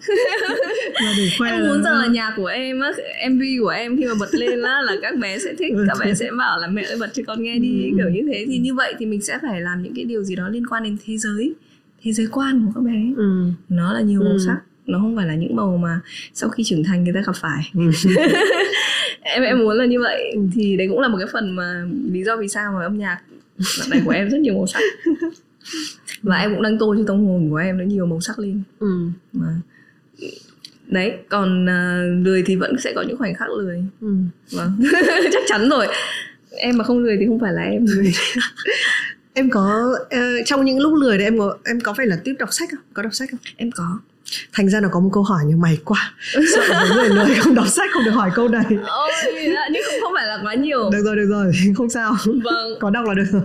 em muốn rằng là nhà của em á mv của em khi mà bật lên á là các bé sẽ thích các bé sẽ bảo là mẹ ơi bật cho con nghe đi Ừ. kiểu như thế thì như vậy thì mình sẽ phải làm những cái điều gì đó liên quan đến thế giới thế giới quan của các bé ừ. nó là nhiều màu Ừ. sắc nó không phải là những màu mà sau khi trưởng thành người ta gặp phải. Ừ. em em muốn là như vậy. Thì đấy cũng là một cái phần mà lý do vì sao mà âm nhạc đoạn này của em rất nhiều màu sắc. Và em cũng đang tô cho tâm hồn của em nó nhiều màu sắc lên. Ừ. mà đấy còn à, lười thì vẫn sẽ có những khoảnh khắc lười. Ừ. vâng. Chắc chắn rồi. Em mà không lười thì không phải là em em có ờ, trong những lúc lười đấy em có em có phải là tiếp đọc sách không? Có đọc sách không? Em có thành ra nó có một câu hỏi như mày quá sợ với người lười không đọc sách không được hỏi câu này. Ôi dạ, nhưng không không phải là quá nhiều. Được rồi được rồi không sao. Vâng. Có đọc là được rồi.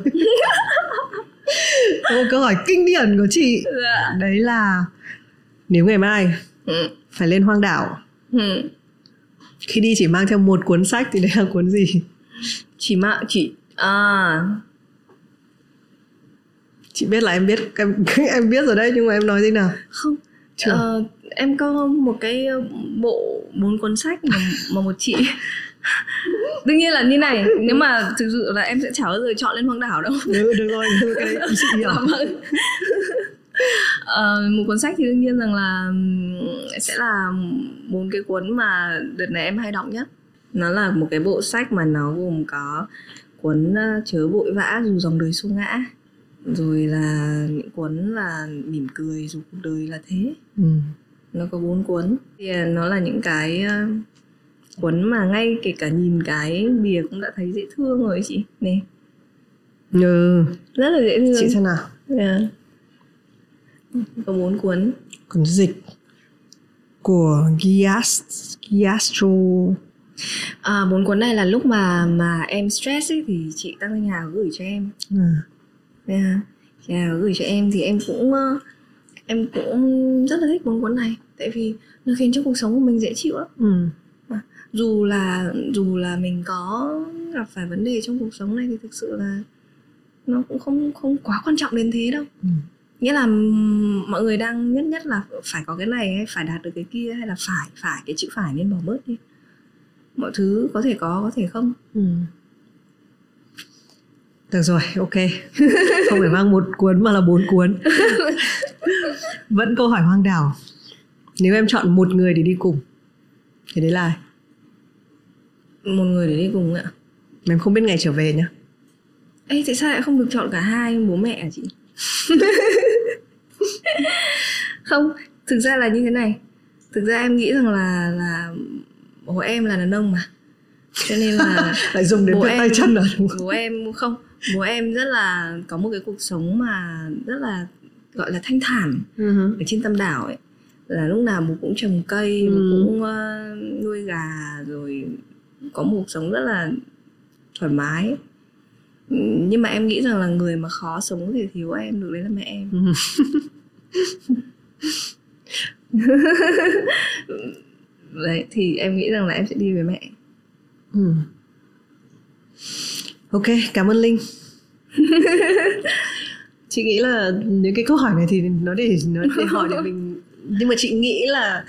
Có một câu hỏi kinh điển của chị. Dạ. Đấy là nếu ngày mai ừ. phải lên hoang đảo Ừ. khi đi chỉ mang theo một cuốn sách thì đấy là cuốn gì? Chỉ mà chỉ à. Chị biết là em biết em em biết rồi đấy nhưng mà em nói gì nào? Không Chưa. Ờ, em có một cái bộ bốn cuốn sách mà, mà một chị đương nhiên là như này nếu mà thực sự là em sẽ chả bao giờ chọn lên hoang đảo đâu được, được rồi được cái đấy chị hiểu. Ờ, một cuốn sách thì đương nhiên rằng là sẽ là bốn cái cuốn mà đợt này em hay đọc nhất nó là một cái bộ sách mà nó gồm có cuốn ờ, chớ vội vã dù dòng đời xô ngã rồi là những cuốn là mỉm cười dù cuộc đời là thế. Ừ. nó có bốn cuốn. Thì ờ, nó là những cái ờ, cuốn mà ngay kể cả nhìn cái bìa cũng đã thấy dễ thương rồi chị. Nè. Ừ. rất là dễ thương. Chị xem nào. Dạ. có bốn cuốn. Cuốn dịch của Gias Giastro. À, bốn cuốn này là lúc mà mà em stress ấy thì chị tăng thanh hà gửi cho em. Ừ. yeah. chị Hà gửi cho em thì em cũng ờ, em cũng rất là thích bốn cuốn này tại vì nó khiến cho cuộc sống của mình dễ chịu lắm Ừ. dù là dù là mình có gặp phải vấn đề trong cuộc sống này thì thực sự là nó cũng không không quá quan trọng đến thế đâu Ừ. nghĩa là mọi người đang nhất nhất là phải có cái này hay phải đạt được cái kia hay là phải phải cái chữ phải nên bỏ bớt đi mọi thứ có thể có có thể không Ừ. Được rồi, ok. Không phải mang một cuốn mà là bốn cuốn. Vẫn câu hỏi hoang đảo. Nếu em chọn một người để đi cùng thì đấy là ai? một người để đi cùng ạ em không biết ngày trở về nhá. Ê tại sao lại không được chọn cả hai bố mẹ à chị không thực ra là như thế này thực ra em nghĩ rằng là là bố em là đàn ông mà cho nên là Lại dùng đến Bố tay chân rồi đúng không? bố em không bố em rất là có một cái cuộc sống mà rất là gọi là thanh thản Ừ. ở trên tâm đảo ấy là lúc nào bố cũng trồng cây bố Ừ. cũng ờ, nuôi gà rồi có một cuộc sống rất là thoải mái Ừ, nhưng mà em nghĩ rằng là người mà khó sống thì thiếu em được đấy là mẹ em Ừ. đấy thì em nghĩ rằng là em sẽ đi với mẹ Ừ. Ok, cảm ơn Linh. chị nghĩ là những cái câu hỏi này thì nó để nó để hỏi để mình nhưng mà chị nghĩ là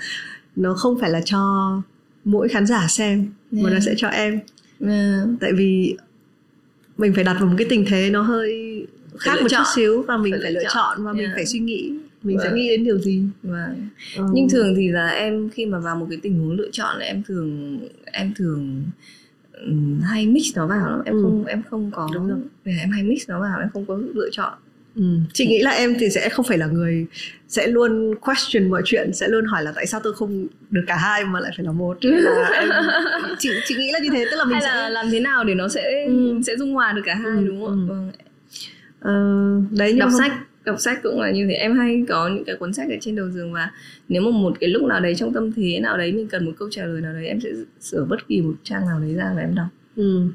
nó không phải là cho mỗi khán giả xem mà nó Yeah. sẽ cho em Ờ, tại vì mình phải đặt vào một cái tình thế nó hơi khác một chút chọn. xíu và mình Phải phải, lựa chọn. chọn và mình Yeah. phải suy nghĩ mình sẽ Vâng. nghĩ đến điều gì vâng Ờ. nhưng thường thì là em khi mà vào một cái tình huống lựa chọn là em thường em thường hay mix nó vào lắm em Ừ. không em không có Đúng rồi. em hay mix nó vào em không có lựa chọn Ừ. chị nghĩ là em thì sẽ không phải là người sẽ luôn question mọi chuyện sẽ luôn hỏi là tại sao tôi không được cả hai mà lại phải là một là em, chị chị nghĩ là như thế tức là mình hay sẽ là làm thế nào để nó sẽ Ừ. sẽ dung hòa được cả hai Ừ, đúng không ừ. vâng. Ờ, đấy nhưng đọc mà- sách đọc sách cũng là như thế em hay có những cái cuốn sách ở trên đầu giường và nếu mà một cái lúc nào đấy trong tâm thế nào đấy mình cần một câu trả lời nào đấy em sẽ sửa bất kỳ một trang nào đấy ra và em đọc ừ.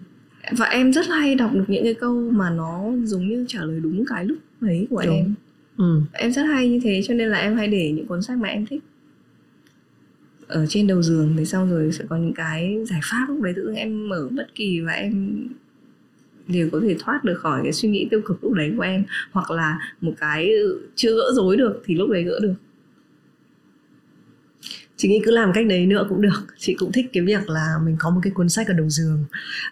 và em rất hay đọc được những cái câu mà nó giống như trả lời đúng cái lúc đấy của Đúng. em ừ. em rất hay như thế cho nên là em hay để những cuốn sách mà em thích ở trên đầu giường thì sau rồi sẽ có những cái giải pháp lúc đấy tự dưng em mở bất kỳ và em đều có thể thoát được khỏi cái suy nghĩ tiêu cực lúc đấy của em hoặc là một cái chưa gỡ rối được thì lúc đấy gỡ được. Chị nghĩ cứ làm cách đấy nữa cũng được. Chị cũng thích cái việc là mình có một cái cuốn sách ở đầu giường.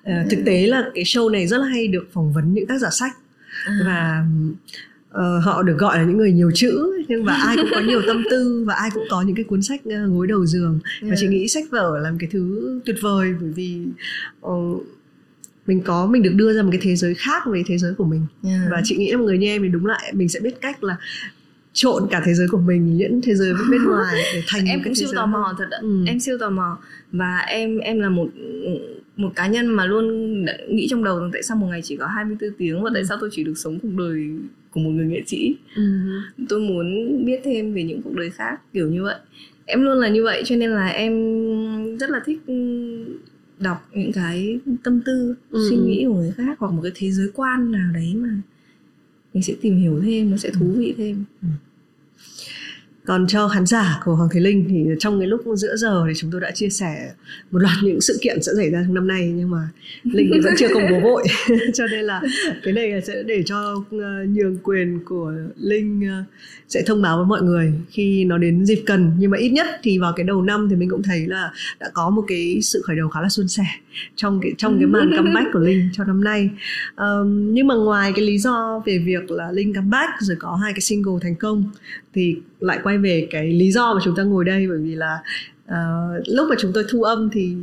À, thực tế là cái show này rất là hay được phỏng vấn những tác giả sách. À. và uh, họ được gọi là những người nhiều chữ nhưng mà ai cũng có nhiều tâm tư và ai cũng có những cái cuốn sách uh, gối đầu giường. Và chị nghĩ sách vở là một cái thứ tuyệt vời bởi vì uh, mình có mình được đưa ra một cái thế giới khác với thế giới của mình yeah. và chị nghĩ là một người như em thì đúng lại mình sẽ biết cách là trộn cả thế giới của mình những thế giới bên ngoài để thành em cũng siêu tò mò thật ạ ừ. em siêu tò mò và em em là một một cá nhân mà luôn nghĩ trong đầu rằng tại sao một ngày chỉ có 24 tiếng và tại ừ. sao tôi chỉ được sống cuộc đời của một người nghệ sĩ ừ. tôi muốn biết thêm về những cuộc đời khác kiểu như vậy em luôn là như vậy cho nên là em rất là thích đọc những cái tâm tư ừ. suy nghĩ của người khác hoặc một cái thế giới quan nào đấy mà mình sẽ tìm hiểu thêm nó sẽ thú vị thêm ừ còn cho khán giả của Hoàng Thế Linh thì trong cái lúc giữa giờ thì chúng tôi đã chia sẻ một loạt những sự kiện sẽ xảy ra trong năm nay nhưng mà Linh vẫn chưa công bố vội. Cho nên là cái này sẽ để cho ờ, nhường quyền của Linh ờ, sẽ thông báo với mọi người khi nó đến dịp cần. Nhưng mà ít nhất thì vào cái đầu năm thì mình cũng thấy là đã có một cái sự khởi đầu khá là suôn sẻ trong cái trong cái màn comeback của Linh cho năm nay. Um, nhưng mà ngoài cái lý do về việc là Linh comeback rồi có hai cái single thành công thì lại quay về cái lý do mà chúng ta ngồi đây bởi vì là uh, lúc mà chúng tôi thu âm thì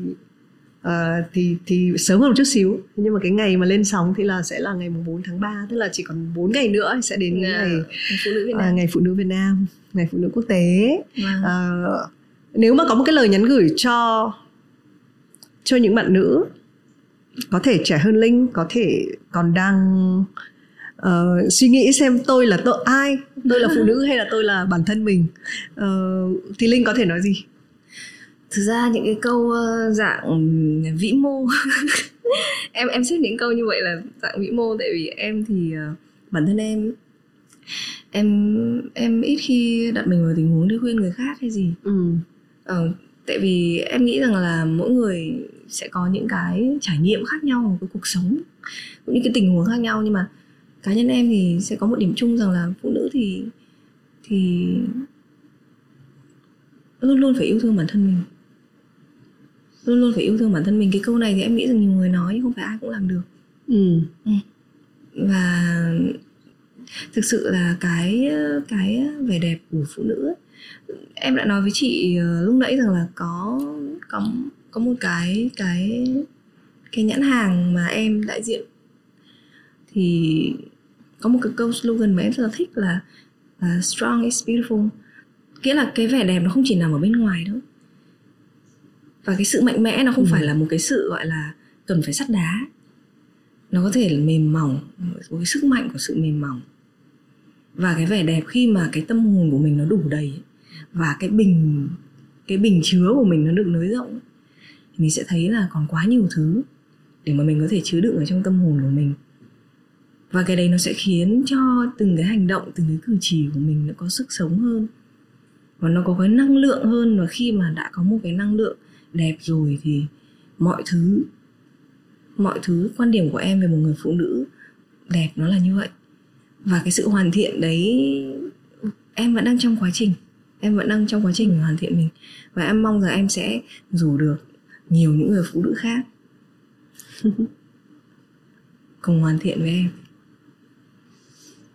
uh, thì thì sớm hơn một chút xíu nhưng mà cái ngày mà lên sóng thì là sẽ là ngày 4 tháng 3 tức là chỉ còn 4 ngày nữa sẽ đến yeah. ngày phụ nữ Việt Nam. Uh, ngày phụ nữ Việt Nam ngày phụ nữ quốc tế wow. uh, nếu mà có một cái lời nhắn gửi cho cho những bạn nữ có thể trẻ hơn linh có thể còn đang uh, suy nghĩ xem tôi là tôi ai tôi là phụ nữ hay là tôi là bản thân mình. Uh, thì linh có thể nói gì? Thực ra những cái câu uh, dạng vĩ mô em em xếp những câu như vậy là dạng vĩ mô tại vì em thì uh, bản thân em em em ít khi đặt mình vào tình huống để khuyên người khác hay gì. Ừ. ờ, tại vì em nghĩ rằng là mỗi người sẽ có những cái trải nghiệm khác nhau của cuộc sống cũng những cái tình huống khác nhau nhưng mà cá nhân em thì sẽ có một điểm chung rằng là phụ nữ thì thì luôn luôn phải yêu thương bản thân mình luôn luôn phải yêu thương bản thân mình cái câu này thì em nghĩ rằng nhiều người nói không phải ai cũng làm được ừ. ừ. và thực sự là cái cái vẻ đẹp của phụ nữ ấy, em đã nói với chị ờ, lúc nãy rằng là có có có một cái cái cái nhãn hàng mà em đại diện thì có một cái câu slogan mà em rất là thích là, là strong is beautiful. Nghĩa là cái vẻ đẹp nó không chỉ nằm ở bên ngoài đâu. Và cái sự mạnh mẽ nó không ừ. phải là một cái sự gọi là cần phải sắt đá. Nó có thể là mềm mỏng với sức mạnh của sự mềm mỏng. Và cái vẻ đẹp khi mà cái tâm hồn của mình nó đủ đầy và cái bình cái bình chứa của mình nó được nới rộng thì mình sẽ thấy là còn quá nhiều thứ để mà mình có thể chứa đựng ở trong tâm hồn của mình và cái đấy nó sẽ khiến cho từng cái hành động từng cái cử chỉ của mình nó có sức sống hơn. Và nó có cái năng lượng hơn. Và khi mà đã có một cái năng lượng đẹp rồi thì mọi thứ mọi thứ quan điểm của em về một người phụ nữ đẹp nó là như vậy. Và cái sự hoàn thiện đấy em vẫn đang trong quá trình. Em vẫn đang trong quá trình hoàn thiện mình. Và em mong rằng em sẽ rủ được nhiều những người phụ nữ khác cùng hoàn thiện với em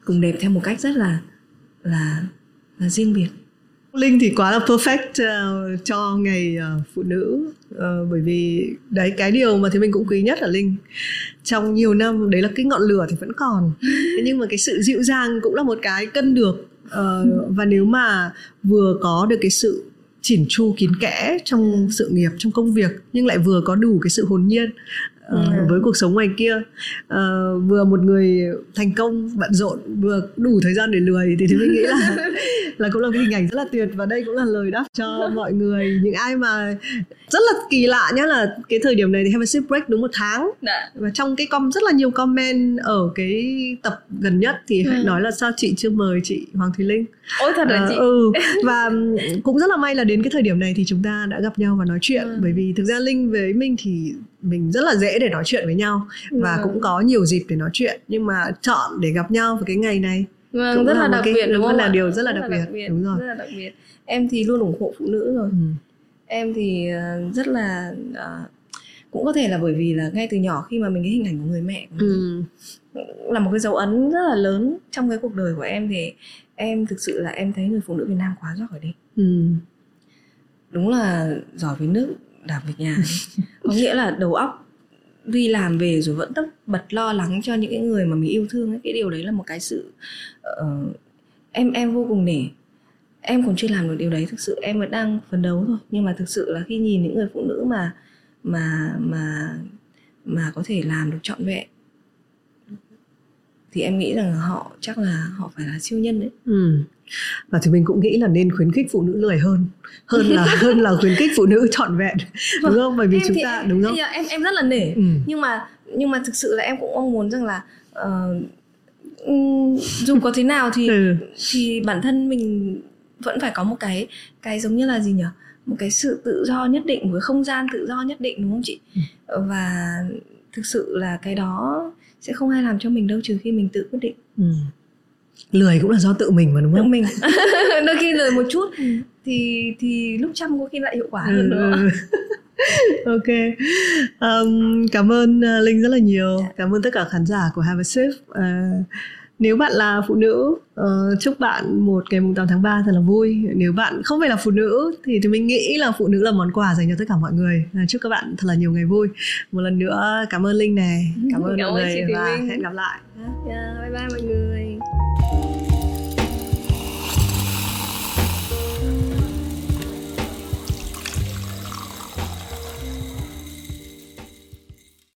cùng đẹp theo một cách rất là là là riêng biệt. Linh thì quá là perfect uh, cho ngày uh, phụ nữ. Uh, bởi vì đấy cái điều mà thì mình cũng quý nhất là Linh. Trong nhiều năm đấy là cái ngọn lửa thì vẫn còn. Thế nhưng mà cái sự dịu dàng cũng là một cái cân được. Uh, và nếu mà vừa có được cái sự chỉn chu kín kẽ trong sự nghiệp trong công việc nhưng lại vừa có đủ cái sự hồn nhiên ừ. với cuộc sống ngoài kia uh, vừa một người thành công bận rộn vừa đủ thời gian để lười thì thì mình nghĩ là là cũng là cái hình ảnh rất là tuyệt và đây cũng là lời đáp cho mọi người những ai mà rất là kỳ lạ nhá là cái thời điểm này thì have a sip break đúng một tháng Đã. và trong cái com rất là nhiều comment ở cái tập gần nhất thì ừ. nói là sao chị chưa mời chị Hoàng Thùy Linh ôi thật là uh, chị ừ và cũng rất là may là đến cái thời điểm này thì chúng ta đã gặp nhau và nói chuyện ừ. bởi vì thực ra Linh với Minh thì mình rất là dễ để nói chuyện với nhau và ừ. cũng có nhiều dịp để nói chuyện nhưng mà chọn để gặp nhau vào cái ngày này vâng, cũng rất là, là đặc biệt đúng không là điều rất là, rất đặc, biệt. đặc biệt đúng rồi rất là đặc biệt em thì luôn ủng hộ phụ nữ rồi ừ. em thì ờ, rất là uh, cũng có thể là bởi vì là ngay từ nhỏ khi mà mình cái hình ảnh của người mẹ của mình ừ. là một cái dấu ấn rất là lớn trong cái cuộc đời của em thì em thực sự là em thấy người phụ nữ Việt Nam quá giỏi đi ừ. đúng là giỏi với nước đảm việc nhà có nghĩa là đầu óc đi làm về rồi vẫn tất bật lo lắng cho những cái người mà mình yêu thương ấy. cái điều đấy là một cái sự uh, em em vô cùng nể em còn chưa làm được điều đấy thực sự em vẫn đang phấn đấu thôi nhưng mà thực sự là khi nhìn những người phụ nữ mà mà mà mà có thể làm được trọn vẹn thì em nghĩ rằng họ chắc là họ phải là siêu nhân đấy ừ và thì mình cũng nghĩ là nên khuyến khích phụ nữ lười hơn hơn là hơn là khuyến khích phụ nữ trọn vẹn đúng vâng. không bởi vì em chúng ta đúng không em em rất là nể ừ. nhưng mà nhưng mà thực sự là em cũng mong muốn rằng là uh, dù có thế nào thì ừ. thì bản thân mình vẫn phải có một cái cái giống như là gì nhỉ một cái sự tự do nhất định cái không gian tự do nhất định đúng không chị ừ. và thực sự là cái đó sẽ không ai làm cho mình đâu trừ khi mình tự quyết định ừ. Lười cũng là do tự mình mà đúng không? Tự mình đôi khi lười một chút ừ. thì thì lúc chăm có khi lại hiệu quả hơn nữa. ừ. ok. Um, cảm ơn uh, linh rất là nhiều. Dạ. cảm ơn tất cả khán giả của have a sip. Uh, nếu bạn là phụ nữ uh, chúc bạn một ngày mùng 8 tháng 3 thật là vui. Nếu bạn không phải là phụ nữ thì thì mình nghĩ là phụ nữ là món quà dành cho tất cả mọi người. Uh, chúc các bạn thật là nhiều ngày vui. Một lần nữa cảm ơn linh này. Cảm ơn cảm mọi người và hẹn gặp lại. Yeah, bye bye mọi người